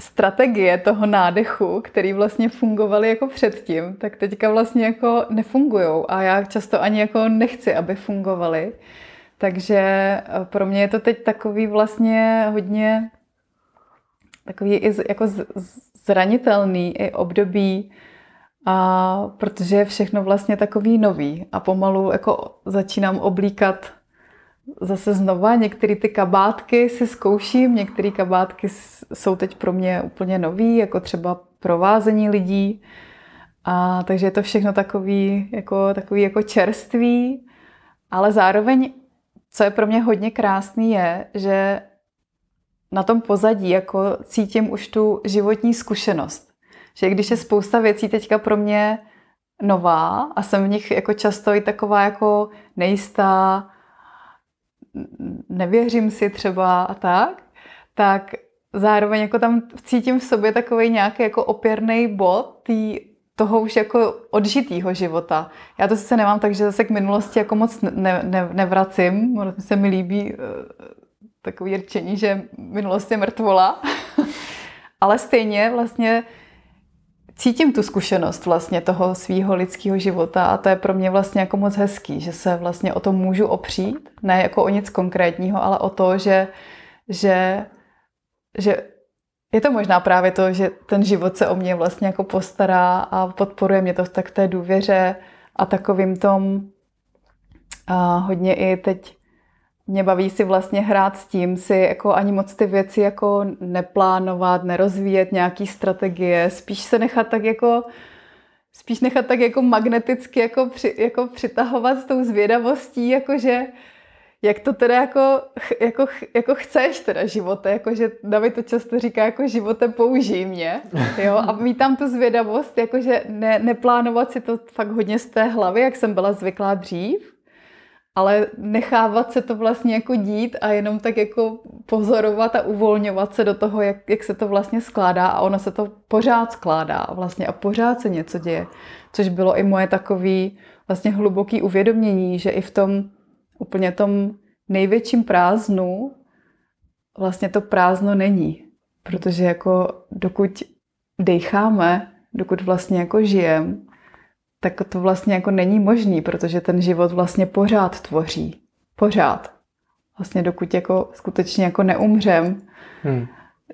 Speaker 4: strategie toho nádechu, který vlastně fungovaly jako předtím, tak teďka vlastně jako nefungujou a já často ani jako nechci, aby fungovaly. Takže eh, pro mě je to teď takový vlastně hodně takový i jako zranitelný i období, a protože je všechno vlastně takový nový a pomalu jako začínám oblíkat zase znova. Některé ty kabátky si zkouším, některé kabátky jsou teď pro mě úplně nový, jako třeba provázení lidí. A takže je to všechno takový jako, takový jako čerstvý, ale zároveň, co je pro mě hodně krásný, je, že na tom pozadí jako cítím už tu životní zkušenost. Že když je spousta věcí teďka pro mě nová a jsem v nich jako často i taková jako nejistá, nevěřím si třeba a tak, tak zároveň jako tam cítím v sobě takový nějaký jako opěrný bod tý, toho už jako odžitýho života. Já to sice nemám tak, že zase k minulosti jako moc ne, ne, nevracím. Se mi líbí uh, takový rčení, že minulost je mrtvola. *laughs* Ale stejně vlastně cítím tu zkušenost vlastně toho svého lidského života a to je pro mě vlastně jako moc hezký, že se vlastně o to můžu opřít, ne jako o nic konkrétního, ale o to, že, že, že je to možná právě to, že ten život se o mě vlastně jako postará a podporuje mě to v tak té důvěře a takovým tom a hodně i teď mě baví si vlastně hrát s tím, si jako ani moc ty věci jako neplánovat, nerozvíjet nějaký strategie, spíš se nechat tak jako spíš nechat tak jako magneticky jako, při, jako přitahovat s tou zvědavostí, jakože jak to teda jako, jako, jako chceš teda živote, jakože David to často říká jako živote použij mě, jo, a mít tam tu zvědavost, jakože ne, neplánovat si to fakt hodně z té hlavy, jak jsem byla zvyklá dřív, ale nechávat se to vlastně jako dít a jenom tak jako pozorovat a uvolňovat se do toho, jak, jak se to vlastně skládá a ono se to pořád skládá vlastně a pořád se něco děje, což bylo i moje takový vlastně hluboký uvědomění, že i v tom úplně tom největším prázdnu vlastně to prázdno není, protože jako dokud decháme, dokud vlastně jako žijeme, tak to vlastně jako není možný, protože ten život vlastně pořád tvoří. Pořád. Vlastně dokud jako skutečně jako neumřem, hmm.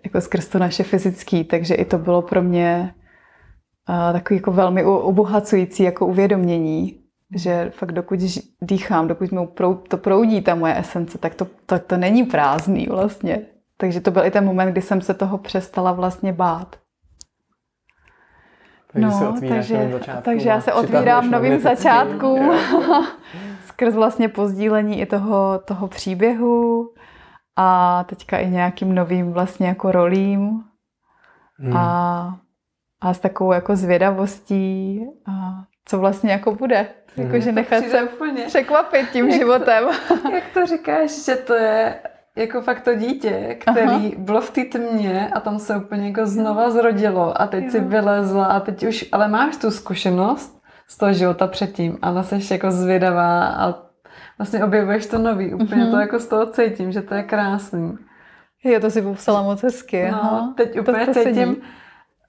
Speaker 4: jako skrz to naše fyzický, takže i to bylo pro mě uh, takový jako velmi obohacující jako uvědomění, že fakt dokud dýchám, dokud mi to proudí ta moje esence, tak to, tak to není prázdný vlastně. Takže to byl i ten moment, kdy jsem se toho přestala vlastně bát.
Speaker 2: Takže
Speaker 4: no,
Speaker 2: se otvíráš
Speaker 4: takže,
Speaker 2: novým
Speaker 4: takže já se otvírám novým začátku *laughs* skrz vlastně pozdílení i toho, toho příběhu a teďka i nějakým novým vlastně jako rolím hmm. a, a s takovou jako zvědavostí a co vlastně jako bude. Hmm. Jakože nechat se úplně. překvapit tím jak životem.
Speaker 3: To, jak to říkáš, že to je jako fakt to dítě, který Aha. bylo v té tmě a tam se úplně jako znova zrodilo a teď jo. si vylezla a teď už, ale máš tu zkušenost z toho života předtím a jsi jako zvědavá a vlastně objevuješ to nový. Úplně mm-hmm. to jako z toho cítím, že to je krásný.
Speaker 4: Jo, to si popsala moc hezky.
Speaker 3: No, Aha. teď úplně to, to cítím sedí.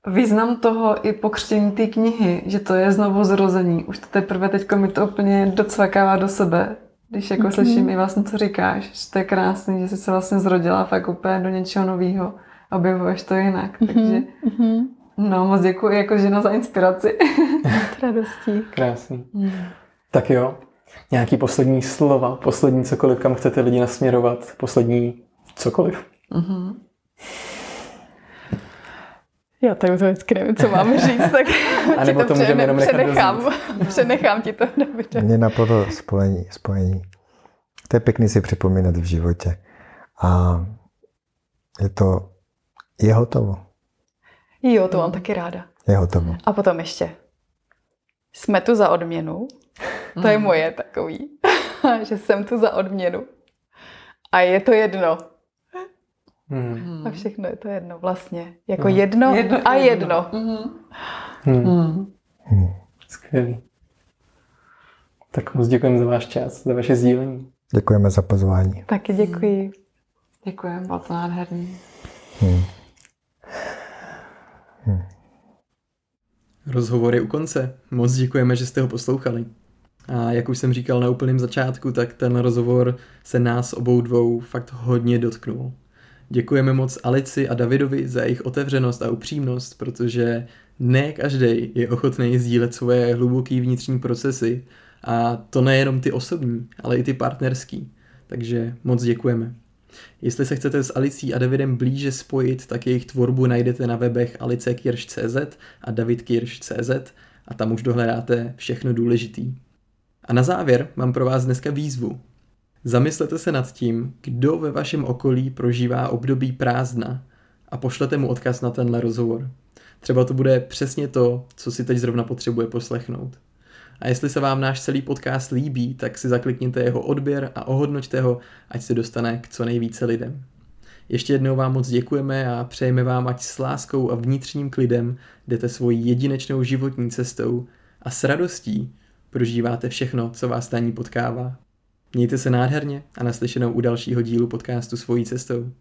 Speaker 3: význam toho i pokřtění té knihy, že to je znovu zrození. Už to teprve teď mi to úplně docvakává do sebe když jako mm-hmm. slyším i vlastně, co říkáš, že to je krásný, že jsi se vlastně zrodila fakt úplně do něčeho nového, objevuješ to jinak, mm-hmm. takže mm-hmm. no moc děkuji jako žena za inspiraci.
Speaker 4: radostí.
Speaker 2: Krásný. Mm. Tak jo, nějaký poslední slova, poslední cokoliv, kam chcete lidi nasměrovat, poslední cokoliv. Mm-hmm.
Speaker 4: Já tady to vždycky nevím, co mám říct, tak *laughs*
Speaker 2: A nebo to, to můžeme jenom
Speaker 4: přenechám, přenechám ti to, Davide.
Speaker 5: Mně napadlo spojení, spojení. To je pěkný si připomínat v životě. A je to, je hotovo.
Speaker 4: Jo, to mám taky ráda.
Speaker 5: Je hotovo.
Speaker 4: A potom ještě. Jsme tu za odměnu. To je mm. moje takový. *laughs* že jsem tu za odměnu. A je to jedno. Hmm. A všechno je to jedno vlastně. Jako hmm. jedno, jedno a jedno. jedno. Hmm.
Speaker 2: Hmm. Hmm. Skvělý. Tak moc děkujeme za váš čas, za vaše sdílení.
Speaker 5: Děkujeme za pozvání.
Speaker 4: Taky děkuji. Hmm.
Speaker 3: Děkujeme, bylo to nádherný. Hmm.
Speaker 1: Hmm. Rozhovor je u konce. Moc děkujeme, že jste ho poslouchali. A jak už jsem říkal na úplném začátku, tak ten rozhovor se nás obou dvou fakt hodně dotknul. Děkujeme moc Alici a Davidovi za jejich otevřenost a upřímnost, protože ne každý je ochotný sdílet svoje hluboké vnitřní procesy a to nejenom ty osobní, ale i ty partnerský. Takže moc děkujeme. Jestli se chcete s Alicí a Davidem blíže spojit, tak jejich tvorbu najdete na webech alicekirš.cz a davidkirš.cz a tam už dohledáte všechno důležitý. A na závěr mám pro vás dneska výzvu. Zamyslete se nad tím, kdo ve vašem okolí prožívá období prázdna a pošlete mu odkaz na tenhle rozhovor. Třeba to bude přesně to, co si teď zrovna potřebuje poslechnout. A jestli se vám náš celý podcast líbí, tak si zaklikněte jeho odběr a ohodnoťte ho, ať se dostane k co nejvíce lidem. Ještě jednou vám moc děkujeme a přejeme vám, ať s láskou a vnitřním klidem jdete svojí jedinečnou životní cestou a s radostí prožíváte všechno, co vás na ní potkává. Mějte se nádherně a naslyšenou u dalšího dílu podcastu Svojí cestou.